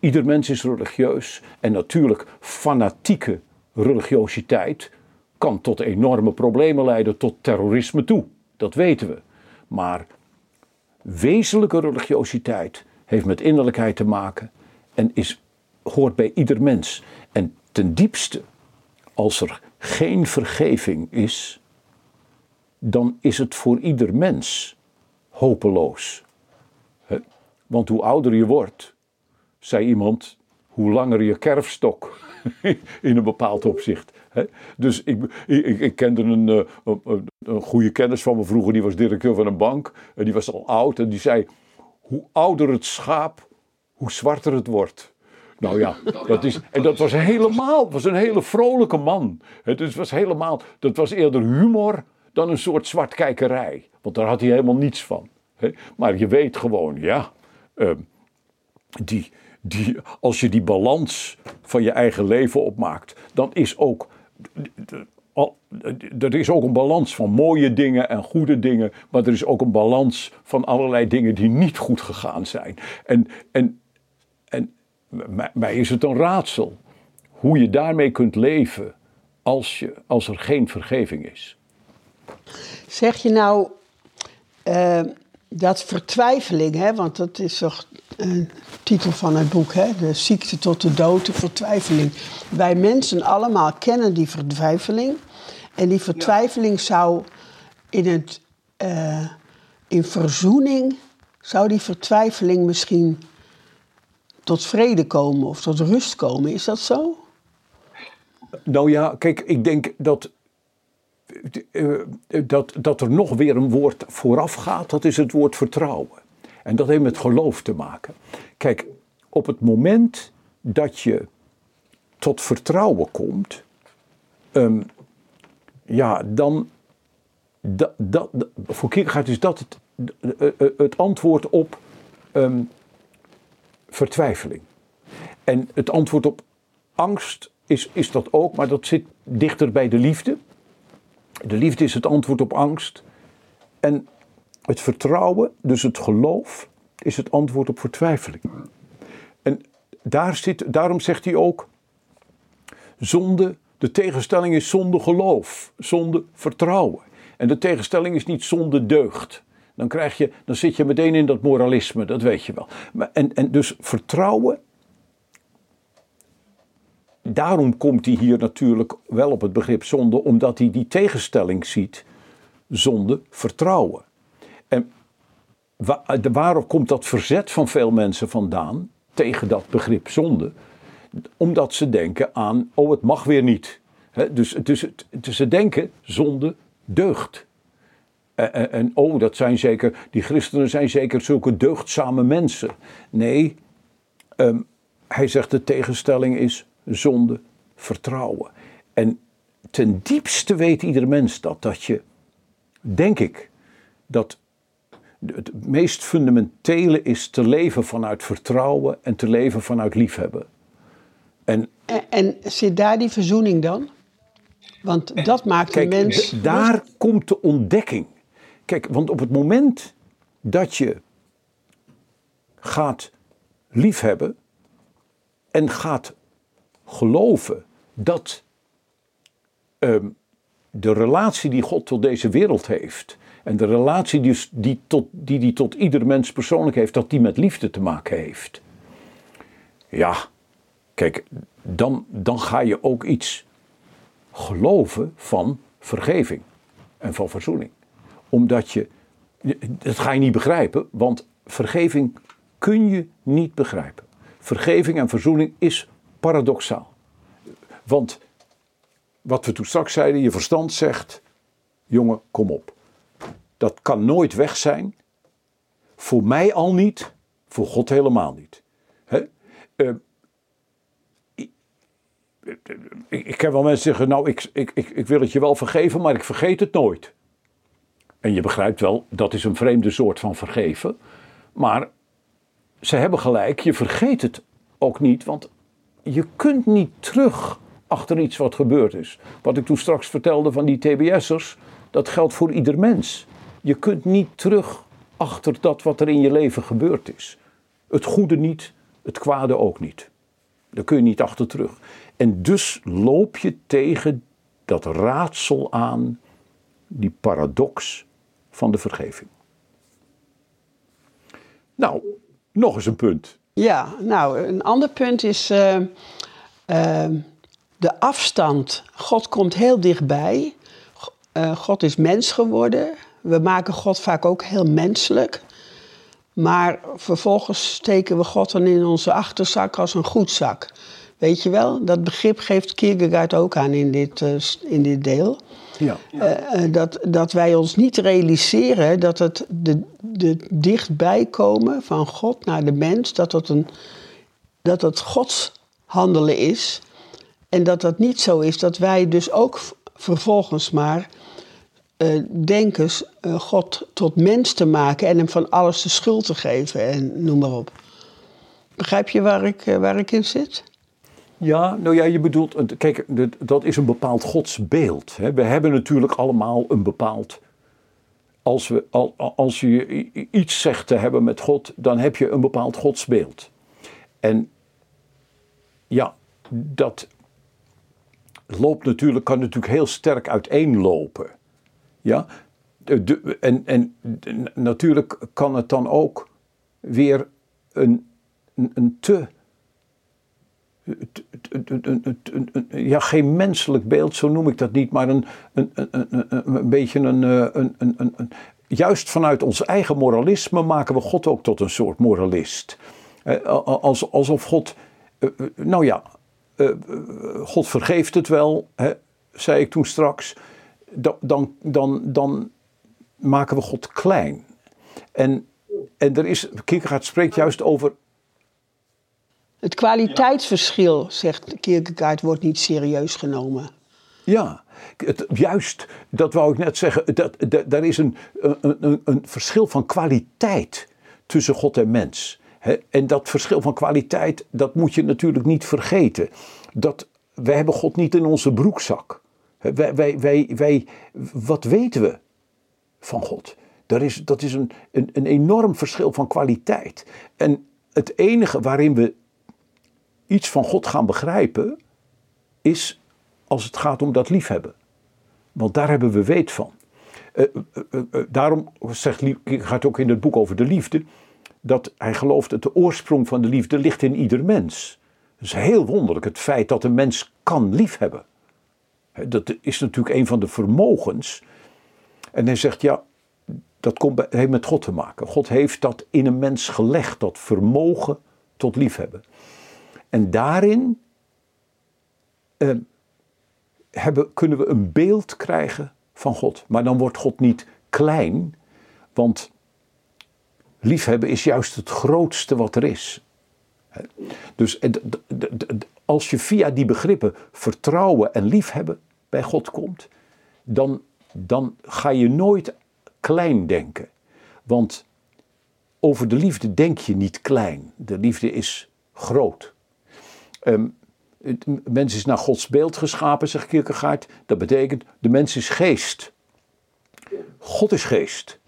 ieder mens is religieus. En natuurlijk, fanatieke religiositeit kan tot enorme problemen leiden, tot terrorisme toe. Dat weten we. Maar wezenlijke religiositeit heeft met innerlijkheid te maken en is, hoort bij ieder mens. En ten diepste, als er geen vergeving is, dan is het voor ieder mens hopeloos. Want hoe ouder je wordt, zei iemand, hoe langer je kerfstok (laughs) in een bepaald opzicht. Dus ik, ik, ik kende een, eh, een, een, goede kennis van me vroeger, die was directeur van een bank. En die was al oud en die zei, hoe ouder het schaap, hoe zwarter het wordt. Nou ja, dat is, en dat was helemaal, was een hele vrolijke man. Het was helemaal, dat was eerder humor dan een soort zwartkijkerij. Want daar had hij helemaal niets van. Maar je weet gewoon, ja, ehm, die, die, als je die balans van je eigen leven opmaakt, dan is ook. Er is ook een balans van mooie dingen en goede dingen, maar er is ook een balans van allerlei dingen die niet goed gegaan zijn. En, en, en mij is het een raadsel hoe je daarmee kunt leven als, je, als er geen vergeving is. Zeg je nou uh, dat vertwijfeling, hè, want dat is toch een titel van het boek, hè, de ziekte tot de dood, de vertwijfeling. Wij mensen allemaal kennen die vertwijfeling. En die vertwijfeling zou in, het, uh, in verzoening, zou die vertwijfeling misschien tot vrede komen of tot rust komen. Is dat zo? Nou ja, kijk, ik denk dat, dat, dat er nog weer een woord vooraf gaat. Dat is het woord vertrouwen. En dat heeft met geloof te maken. Kijk, op het moment dat je tot vertrouwen komt, um, ja, dan. Dat, dat, voor Kierkegaard is dat het, het antwoord op um, vertwijfeling. En het antwoord op angst is, is dat ook, maar dat zit dichter bij de liefde. De liefde is het antwoord op angst. En het vertrouwen, dus het geloof, is het antwoord op vertwijfeling. En daar zit, daarom zegt hij ook: zonde, de tegenstelling is zonde geloof, zonde vertrouwen. En de tegenstelling is niet zonde deugd. Dan, krijg je, dan zit je meteen in dat moralisme, dat weet je wel. En, en dus vertrouwen. Daarom komt hij hier natuurlijk wel op het begrip zonde, omdat hij die tegenstelling ziet. Zonde, vertrouwen. En waar, komt dat verzet van veel mensen vandaan tegen dat begrip zonde? Omdat ze denken aan, oh het mag weer niet. dus, dus, ze denken zonde deugd. En, en, oh, dat zijn zeker, die christenen zijn zeker zulke deugdzame mensen. Nee, ehm, hij zegt de tegenstelling is zonde, vertrouwen. En ten diepste weet ieder mens dat, dat je, denk ik, dat het meest fundamentele is te leven vanuit vertrouwen en te leven vanuit liefhebben. En, en, en zit daar die verzoening dan? Want dat maakt kijk, een mens. Daar komt de ontdekking. Kijk, want op het moment dat je gaat liefhebben en gaat geloven dat um, de relatie die God tot deze wereld heeft en de relatie die, die, tot, die die tot ieder mens persoonlijk heeft, dat die met liefde te maken heeft. Ja, kijk, dan, dan ga je ook iets geloven van vergeving en van verzoening omdat je, dat ga je niet begrijpen, want vergeving kun je niet begrijpen. Vergeving en verzoening is paradoxaal. Want wat we toen straks zeiden, je verstand zegt, jongen, kom op. Dat kan nooit weg zijn. Voor mij al niet, voor God helemaal niet. Uh, ik, heb wel mensen zeggen, nou, ik, ik, ik, ik wil het je wel vergeven, maar ik vergeet het nooit. En je begrijpt wel, dat is een vreemde soort van vergeven. Maar ze hebben gelijk, je vergeet het ook niet, want je kunt niet terug achter iets wat gebeurd is. Wat ik toen straks vertelde van die TBS'ers, dat geldt voor ieder mens. Je kunt niet terug achter dat wat er in je leven gebeurd is. Het goede niet, het kwade ook niet. Daar kun je niet achter terug. En dus loop je tegen dat raadsel aan, die paradox van de vergeving. Nou, nog eens een punt. Ja, nou, een ander punt is uh, uh, de afstand. God komt heel dichtbij. Uh, God is mens geworden. we maken God vaak ook heel menselijk. Maar vervolgens steken we God dan in onze achterzak als een goedzak. Weet je wel, dat begrip geeft Kierkegaard ook aan in dit, in dit deel. Ja. Uh, dat, dat wij ons niet realiseren dat het de, de dichtbij komen van God naar de mens, dat het, een, dat het Gods handelen is. En dat dat niet zo is dat wij dus ook vervolgens maar uh, denken God tot mens te maken en hem van alles de schuld te geven en noem maar op. Begrijp je waar ik, waar ik in zit? Ja, nou ja, je bedoelt, kijk, dat is een bepaald godsbeeld. We hebben natuurlijk allemaal een bepaald. Als, we, als je iets zegt te hebben met God, dan heb je een bepaald godsbeeld. En ja, dat loopt natuurlijk, kan natuurlijk heel sterk uiteenlopen. Ja, en, en natuurlijk kan het dan ook weer een, een te ja, geen menselijk beeld, zo noem ik dat niet, maar een, een, een, een, beetje een, een, een, een, Juist vanuit ons eigen moralisme maken we God ook tot een soort moralist. Alsof God, nou ja, God vergeeft het wel, zei ik toen straks. Dan, dan, dan maken we God klein. En, en er is, Kierkegaard spreekt juist over het kwaliteitsverschil, zegt Kierkegaard, wordt niet serieus genomen. Ja, het, juist, dat wou ik net zeggen. Dat, is een, een, een verschil van kwaliteit tussen God en mens. en dat verschil van kwaliteit, dat moet je natuurlijk niet vergeten. Dat, wij hebben God niet in onze broekzak. wij, wij, wij, wij, wat weten we van God? Dat is, dat is een, een enorm verschil van kwaliteit. En het enige waarin we iets van God gaan begrijpen, is als het gaat om dat liefhebben. Want daar hebben we weet van. Uh, uh, uh, daarom zegt gaat ook in het boek over de liefde, dat hij gelooft dat de oorsprong van de liefde ligt in ieder mens. Het is heel wonderlijk het feit dat een mens kan liefhebben. Dat is natuurlijk een van de vermogens. En hij zegt, ja, dat komt heeft met God te maken. God heeft dat in een mens gelegd, dat vermogen tot liefhebben. En daarin uh, hebben, kunnen we een beeld krijgen van God. Maar dan wordt God niet klein, want liefhebben is juist het grootste wat er is. Dus als je via die begrippen vertrouwen en liefhebben bij God komt, dan, dan ga je nooit klein denken. Want over de liefde denk je niet klein. De liefde is groot. Um, mens is naar Gods beeld geschapen, zegt Kierkegaard. Dat betekent, de mens is geest. God is geest.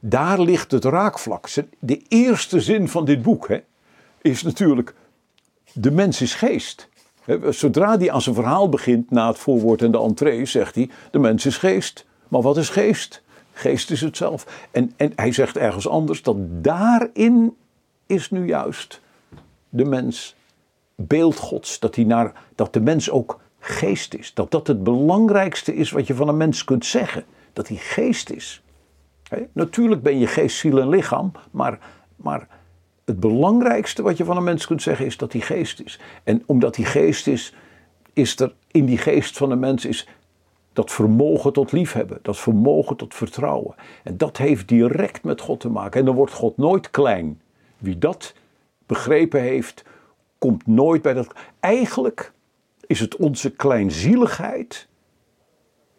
Daar ligt het raakvlak. De eerste zin van dit boek hè, is natuurlijk, de mens is geest. Zodra hij aan zijn verhaal begint, na het voorwoord en de entree, zegt hij, de mens is geest. Maar wat is geest? Geest is het zelf. En, en hij zegt ergens anders, dat daarin is nu juist de mens beeld Gods, dat, hij naar, dat de mens ook geest is. Dat dat het belangrijkste is wat je van een mens kunt zeggen. Dat hij geest is. natuurlijk ben je geest, ziel en lichaam, maar, maar het belangrijkste wat je van een mens kunt zeggen is dat hij geest is. En omdat hij geest is, is er in die geest van een mens is dat vermogen tot liefhebben, dat vermogen tot vertrouwen. En dat heeft direct met God te maken. En dan wordt God nooit klein. Wie dat begrepen heeft, komt nooit bij dat. Eigenlijk is het onze kleinzieligheid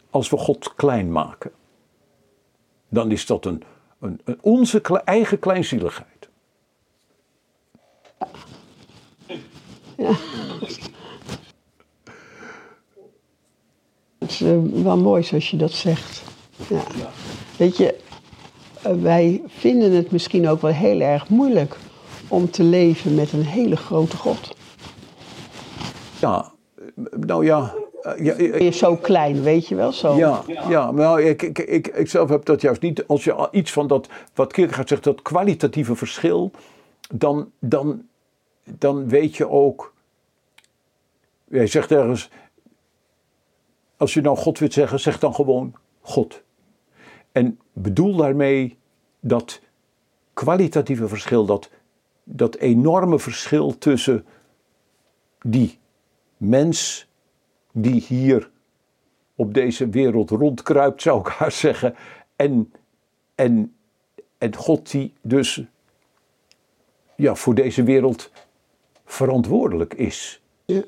als we God klein maken. Dan is dat een, een, een onze eigen kleinzieligheid. Ja. Het is uh, wel mooi zoals je dat zegt. Ja. Weet je, uh, wij vinden het misschien ook wel heel erg moeilijk om te leven met een hele grote God. Ja, nou ja. Eh, ja, je zo klein, weet je wel? Zo. Ja, ja maar nou, ik, ik, ik, ik zelf heb dat juist niet. Als je iets van dat, wat Kierkegaard zegt, dat kwalitatieve verschil, dan, dan, dan weet je ook. Jij zegt ergens, als je nou God wilt zeggen, zeg dan gewoon God. En bedoel daarmee dat kwalitatieve verschil, dat, dat enorme verschil tussen die mens die hier op deze wereld rondkruipt, zou ik haar zeggen, en, en, en God die dus ja, voor deze wereld verantwoordelijk is. Ja.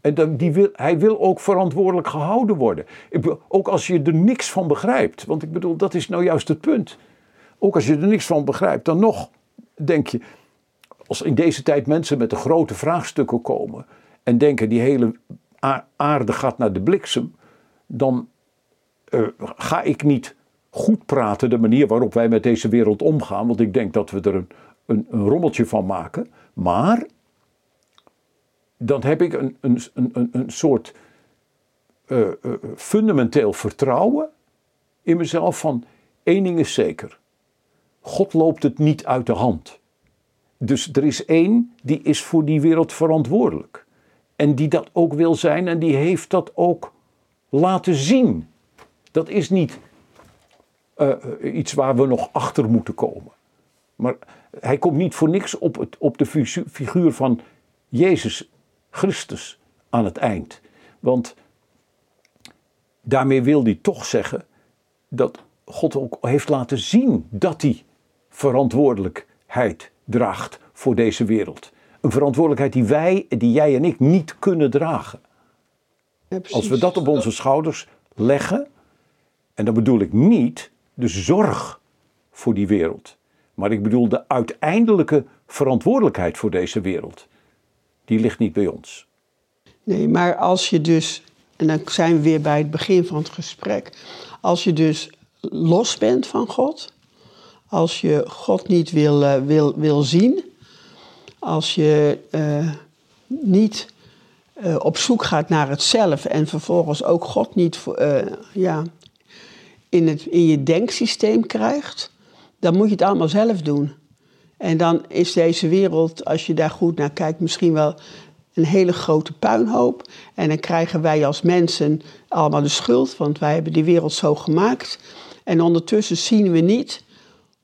En dan, die wil, hij wil ook verantwoordelijk gehouden worden. Ik, ook als je er niks van begrijpt. Want ik bedoel, dat is nou juist het punt. Ook als je er niks van begrijpt, dan nog denk je. Als in deze tijd mensen met de grote vraagstukken komen. en denken die hele aarde gaat naar de bliksem. dan uh, ga ik niet goed praten de manier waarop wij met deze wereld omgaan. Want ik denk dat we er een, een, een rommeltje van maken. Maar dan heb ik een, een, een, een soort uh, uh, fundamenteel vertrouwen in mezelf van één ding is zeker. God loopt het niet uit de hand. Dus er is één die is voor die wereld verantwoordelijk. En die dat ook wil zijn en die heeft dat ook laten zien. Dat is niet uh, iets waar we nog achter moeten komen. Maar hij komt niet voor niks op, het, op de figuur van Jezus Christus aan het eind. Want daarmee wil hij toch zeggen dat God ook heeft laten zien dat hij verantwoordelijkheid draagt voor deze wereld. Een verantwoordelijkheid die wij, die jij en ik niet kunnen dragen. Als we dat op onze schouders leggen, en dan bedoel ik niet de zorg voor die wereld, maar ik bedoel de uiteindelijke verantwoordelijkheid voor deze wereld die ligt niet bij ons. Nee, maar als je dus, en dan zijn we weer bij het begin van het gesprek, als je dus los bent van God, als je God niet wil, uh, wil, wil zien, als je uh, niet uh, op zoek gaat naar het zelf en vervolgens ook God niet ja, in, het, in je denksysteem krijgt, dan moet je het allemaal zelf doen. En dan is deze wereld, als je daar goed naar kijkt, misschien wel een hele grote puinhoop. En dan krijgen wij als mensen allemaal de schuld, want wij hebben die wereld zo gemaakt. En ondertussen zien we niet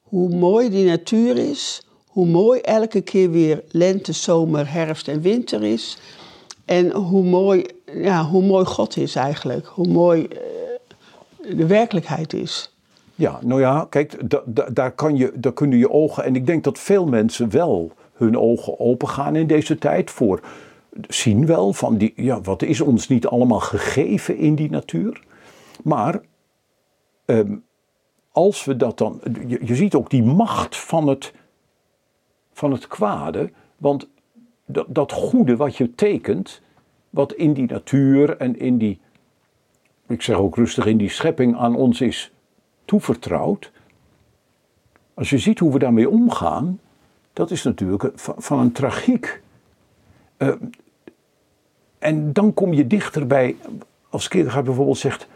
hoe mooi die natuur is, hoe mooi elke keer weer lente, zomer, herfst en winter is. En hoe mooi, ja, hoe mooi God is eigenlijk, hoe mooi uh, de werkelijkheid is. Ja, nou ja, kijk, daar, kan je, daar kunnen je ogen. En ik denk dat veel mensen wel hun ogen open gaan in deze tijd voor. Zien wel van die, ja, wat is ons niet allemaal gegeven in die natuur. Maar ehm, als we dat dan. Je, je, ziet ook die macht van het, van het kwade. Want dat, dat goede wat je tekent, wat in die natuur en in die. Ik zeg ook rustig in die schepping aan ons is toevertrouwd. Als je ziet hoe we daarmee omgaan, dat is natuurlijk van, een tragiek. Uh, en dan kom je dichter bij, als Kierkegaard bijvoorbeeld zegt,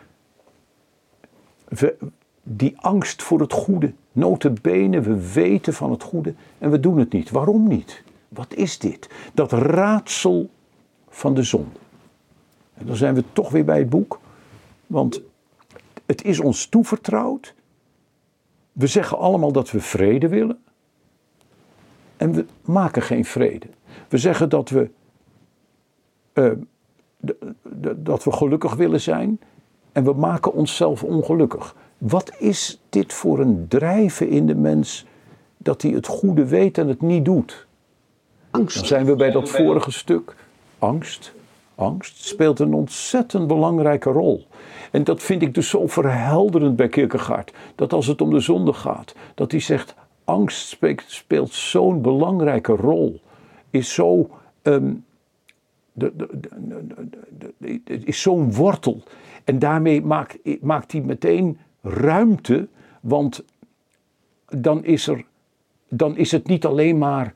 die angst voor het goede, notabene, we weten van het goede en we doen het niet. Waarom niet? Wat is dit? Dat raadsel van de zonde. En dan zijn we toch weer bij het boek, want het is ons toevertrouwd. We zeggen allemaal dat we vrede willen. En we maken geen vrede. We zeggen dat we, uh, dat we gelukkig willen zijn. En we maken onszelf ongelukkig. Wat is dit voor een drijven in de mens dat hij het goede weet en het niet doet? Angst. Dan zijn we bij dat vorige stuk. Angst. Angst speelt een ontzettend belangrijke rol. En dat vind ik dus zo verhelderend bij Kierkegaard. Dat als het om de zonde gaat, dat hij zegt: angst speelt, speelt zo'n belangrijke rol. Is zo. Um, de, de, de, is zo'n wortel. En daarmee maakt, maakt hij meteen ruimte, want dan is, er, dan is het niet alleen maar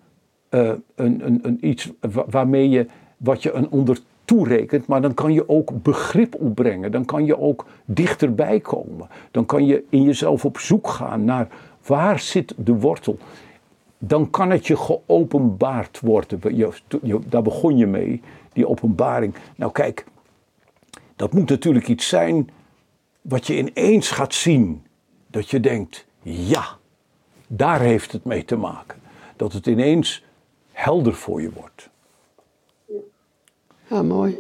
uh, een, een, een, iets waarmee je, wat je een onder toerekent, maar dan kan je ook begrip opbrengen. Dan kan je ook dichterbij komen. Dan kan je in jezelf op zoek gaan naar waar zit de wortel. Dan kan het je geopenbaard worden. daar begon je mee, die openbaring. Nou kijk, dat moet natuurlijk iets zijn wat je ineens gaat zien. dat je denkt, ja, daar heeft het mee te maken. Dat het ineens helder voor je wordt. Ja, mooi.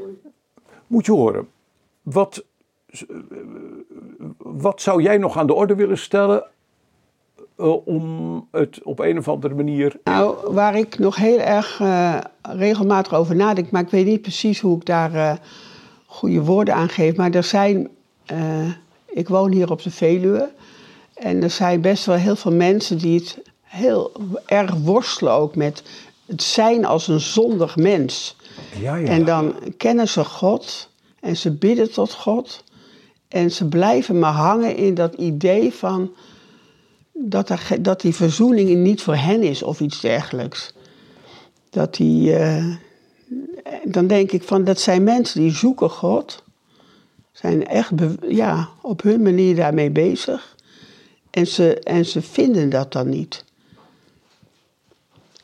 Moet je horen, wat, wat zou jij nog aan de orde willen stellen uh, om het op een of andere manier. Nou, waar ik nog heel erg uh, regelmatig over nadenk, maar ik weet niet precies hoe ik daar uh, goede woorden aan geef. Maar er zijn. ik woon hier op de Veluwe. En er zijn best wel heel veel mensen die het heel erg worstelen ook met het zijn als een zondig mens. Ja, ja. En dan kennen ze God en ze bidden tot God. En ze blijven maar hangen in dat idee van dat, er, dat die verzoening niet voor hen is of iets dergelijks. Dat die, uh, dan denk ik van dat zijn mensen die zoeken God, zijn echt ja, op hun manier daarmee bezig. En ze, en ze vinden dat dan niet.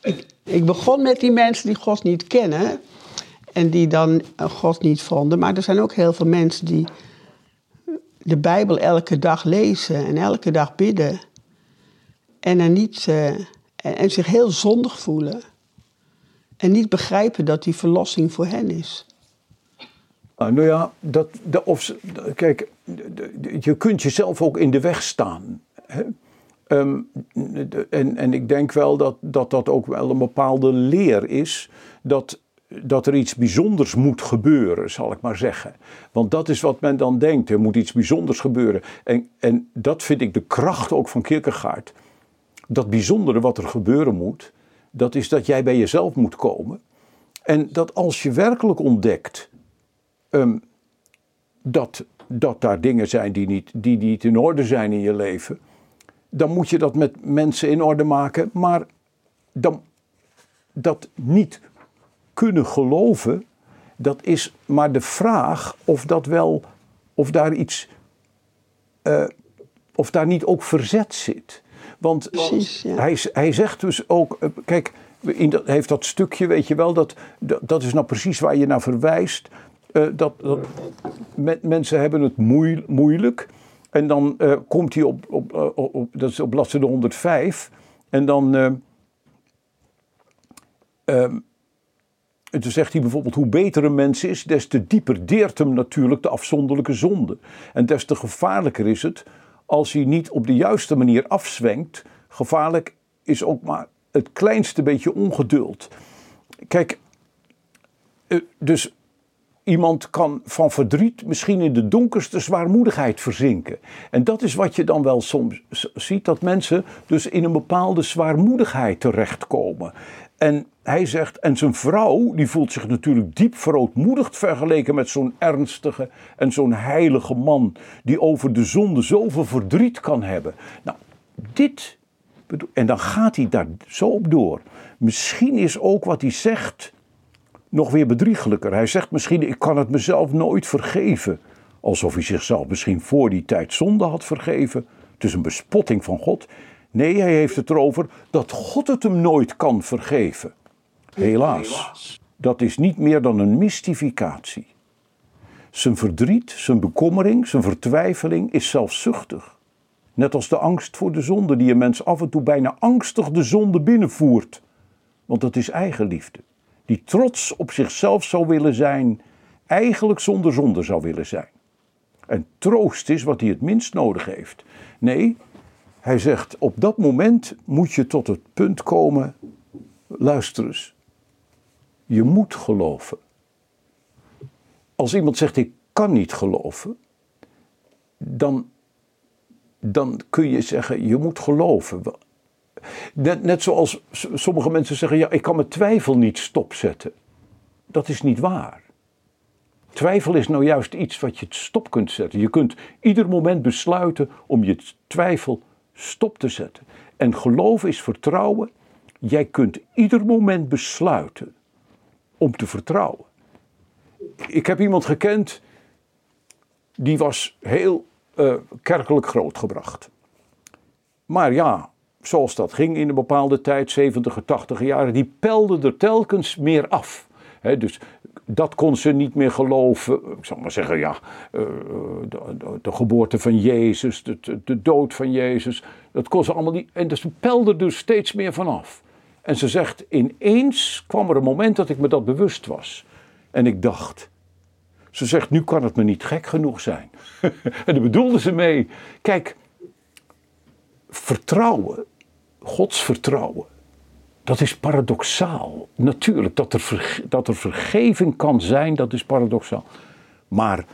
Ik, ik begon met die mensen die God niet kennen en die dan God niet vonden. Maar er zijn ook heel veel mensen die de Bijbel elke dag lezen en elke dag bidden. En, er niet, uh, en, zich heel zondig voelen. En niet begrijpen dat die verlossing voor hen is. Ah, nou ja, dat, dat, of, kijk, je kunt jezelf ook in de weg staan. Hè? Ehm, en, en ik denk wel dat, dat dat ook wel een bepaalde leer is. Dat, dat er iets bijzonders moet gebeuren, zal ik maar zeggen. Want dat is wat men dan denkt. Er moet iets bijzonders gebeuren. En, en dat vind ik de kracht ook van Kierkegaard dat bijzondere wat er gebeuren moet, dat is dat jij bij jezelf moet komen. En dat als je werkelijk ontdekt um, dat, dat daar dingen zijn die niet, die niet in orde zijn in je leven, dan moet je dat met mensen in orde maken. Maar dan, dat niet kunnen geloven, dat is maar de vraag of dat wel, of daar iets, uh, of daar niet ook verzet zit. Want hij, hij zegt dus ook, eh, kijk, in dat, heeft dat stukje, weet je wel, dat, dat, is nou precies waar je naar verwijst. Uh, dat, dat mensen hebben het moeilijk. En dan uh, komt hij op, op, op, op, dat is op bladzijde 105. En dan. Uh, en toen zegt hij bijvoorbeeld: hoe beter een mens is, des te dieper deert hem natuurlijk de afzonderlijke zonde. En des te gevaarlijker is het als hij niet op de juiste manier afzwengt. Gevaarlijk is ook maar het kleinste beetje ongeduld. Kijk, eh, dus iemand kan van verdriet misschien in de donkerste zwaarmoedigheid verzinken. En dat is wat je dan wel soms ziet, dat mensen dus in een bepaalde zwaarmoedigheid terechtkomen. En hij zegt, en zijn vrouw, die voelt zich natuurlijk diep verootmoedigd vergeleken met zo'n ernstige en zo'n heilige man, die over de zonde zoveel verdriet kan hebben. Nou, dit, en dan gaat hij daar zo op door. Misschien is ook wat hij zegt nog weer bedriegelijker. Hij zegt misschien, ik kan het mezelf nooit vergeven. Alsof hij zichzelf misschien voor die tijd zonde had vergeven. Het is een bespotting van God. Nee, hij heeft het erover dat God het hem nooit kan vergeven. Helaas, dat is niet meer dan een mystificatie. Zijn verdriet, zijn bekommering, zijn vertwijfeling is zelfzuchtig. Net als de angst voor de zonde die een mens af en toe bijna angstig de zonde binnenvoert. Want dat is eigenliefde. Die trots op zichzelf zou willen zijn, eigenlijk zonder zonde zou willen zijn. En troost is wat hij het minst nodig heeft. Nee, hij zegt, op dat moment moet je tot het punt komen, luister eens, je moet geloven. Als iemand zegt, ik kan niet geloven, dan, dan kun je zeggen, je moet geloven. Net, net zoals sommige mensen zeggen, ja, ik kan mijn twijfel niet stopzetten. Dat is niet waar. Twijfel is nou juist iets wat je stop kunt zetten. Je kunt ieder moment besluiten om je twijfel stop te zetten. En geloof is vertrouwen. Jij kunt ieder moment besluiten om te vertrouwen. Ik heb iemand gekend die was heel uh, kerkelijk grootgebracht. Maar ja, zoals dat ging in een bepaalde tijd, 70, 80 jaren, die pelde er telkens meer af. dus dat kon ze niet meer geloven. Ik zal maar zeggen, ja, eh, de, de, geboorte van Jezus, de, de, dood van Jezus. Dat kon ze allemaal niet. En dus ze pelde er steeds meer vanaf. En ze zegt, ineens kwam er een moment dat ik me dat bewust was. En ik dacht, ze zegt, nu kan het me niet gek genoeg zijn. (laughs) en daar bedoelde ze mee. Kijk, vertrouwen, Gods vertrouwen, dat is paradoxaal. Natuurlijk, dat er, dat er vergeving kan zijn, dat is paradoxaal. Maar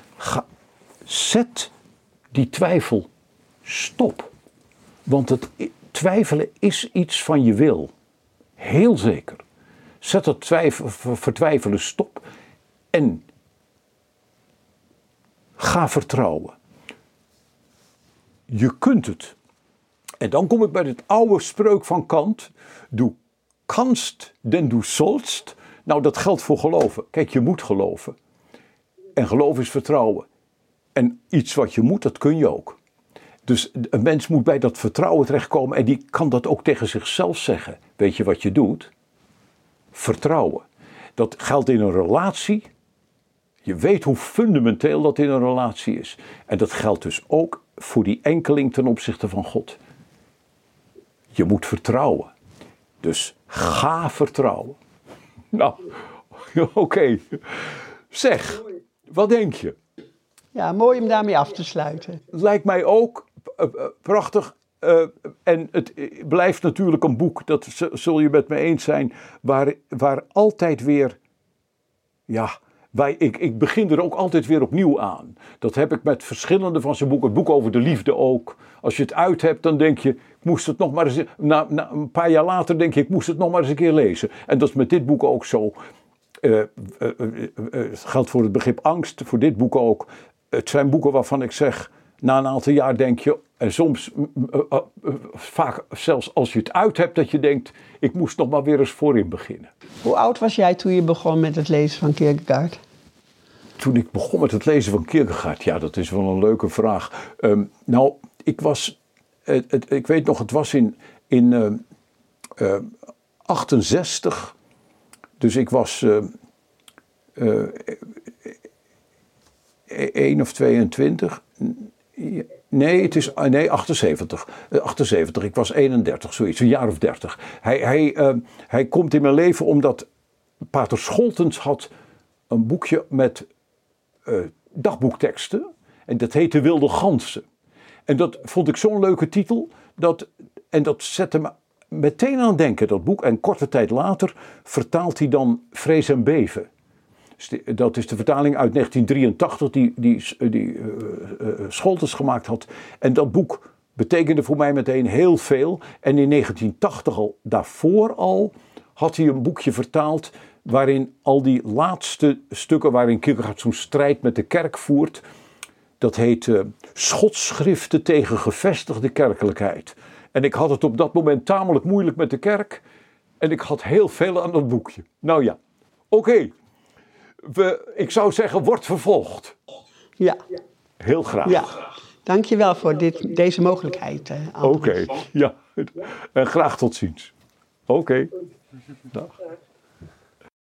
zet die twijfel stop. Want het twijfelen is iets van je wil. Heel zeker. Zet het twijfel, vertwijfelen stop. En ga vertrouwen. Je kunt het. En dan kom ik bij het oude spreuk van Kant. Doe kanst, den du sollst. Nou, dat geldt voor geloven. Kijk, je moet geloven. En geloof is vertrouwen. En iets wat je moet, dat kun je ook. Dus een mens moet bij dat vertrouwen terechtkomen en die kan dat ook tegen zichzelf zeggen. Weet je wat je doet? Vertrouwen. Dat geldt in een relatie. Je weet hoe fundamenteel dat in een relatie is. En dat geldt dus ook voor die enkeling ten opzichte van God. Je moet vertrouwen. Dus ga vertrouwen. Nou, (laughs) oké. Zeg, wat denk je? Ja, mooi om daarmee af te sluiten. Lijkt mij ook uh, prachtig. Uh, en het blijft natuurlijk een boek, dat zul je met me eens zijn, waar, waar altijd weer, ja, wij, ik, ik begin er ook altijd weer opnieuw aan. Dat heb ik met verschillende van zijn boeken. Het boek over de liefde ook. Als je het uit hebt, dan denk je, ik moest het nog maar eens. Na, na, een paar jaar later denk je, ik moest het nog maar eens een keer lezen. En dat is met dit boek ook zo. Uh, uh, geldt voor het begrip angst, voor dit boek ook. Het zijn boeken waarvan ik zeg, na een aantal jaar denk je, en soms vaak zelfs als je het uit hebt, dat je denkt, ik moest nog maar weer eens voorin beginnen. Hoe oud was jij toen je begon met het lezen van Kierkegaard? Toen ik begon met het lezen van Kierkegaard, ja, dat is wel een leuke vraag. Um, nou, ik was, ik weet nog, het was in, in uh, uh, 68. Dus ik was uh, 1 of 22. Nee, het is nee, 78. 78. Ik was 31, zoiets, een jaar of 30. Hij, hij, hij komt in mijn leven omdat Pater Scholtens had een boekje met dagboekteksten. En dat heette Wilde Gansen. En dat vond ik zo'n leuke titel. Dat, en dat zette me meteen aan het denken, dat boek. En korte tijd later vertaalt hij dan Vrees en Beven. Dat is de vertaling uit 1983 die, die, die uh, uh, Scholtes gemaakt had. En dat boek betekende voor mij meteen heel veel. En in 1980 al, daarvoor al, had hij een boekje vertaald waarin al die laatste stukken waarin Kierkegaard zo'n strijd met de kerk voert. Dat heet uh, Schotschriften tegen gevestigde kerkelijkheid. En ik had het op dat moment tamelijk moeilijk met de kerk. En ik had heel veel aan dat boekje. Nou ja, oké we, ik zou zeggen, wordt vervolgd. Ja. Heel graag. Ja. Dankjewel voor dit, deze mogelijkheid. Uh, Oké, okay. ja. En graag tot ziens. Oké. Okay. Dag.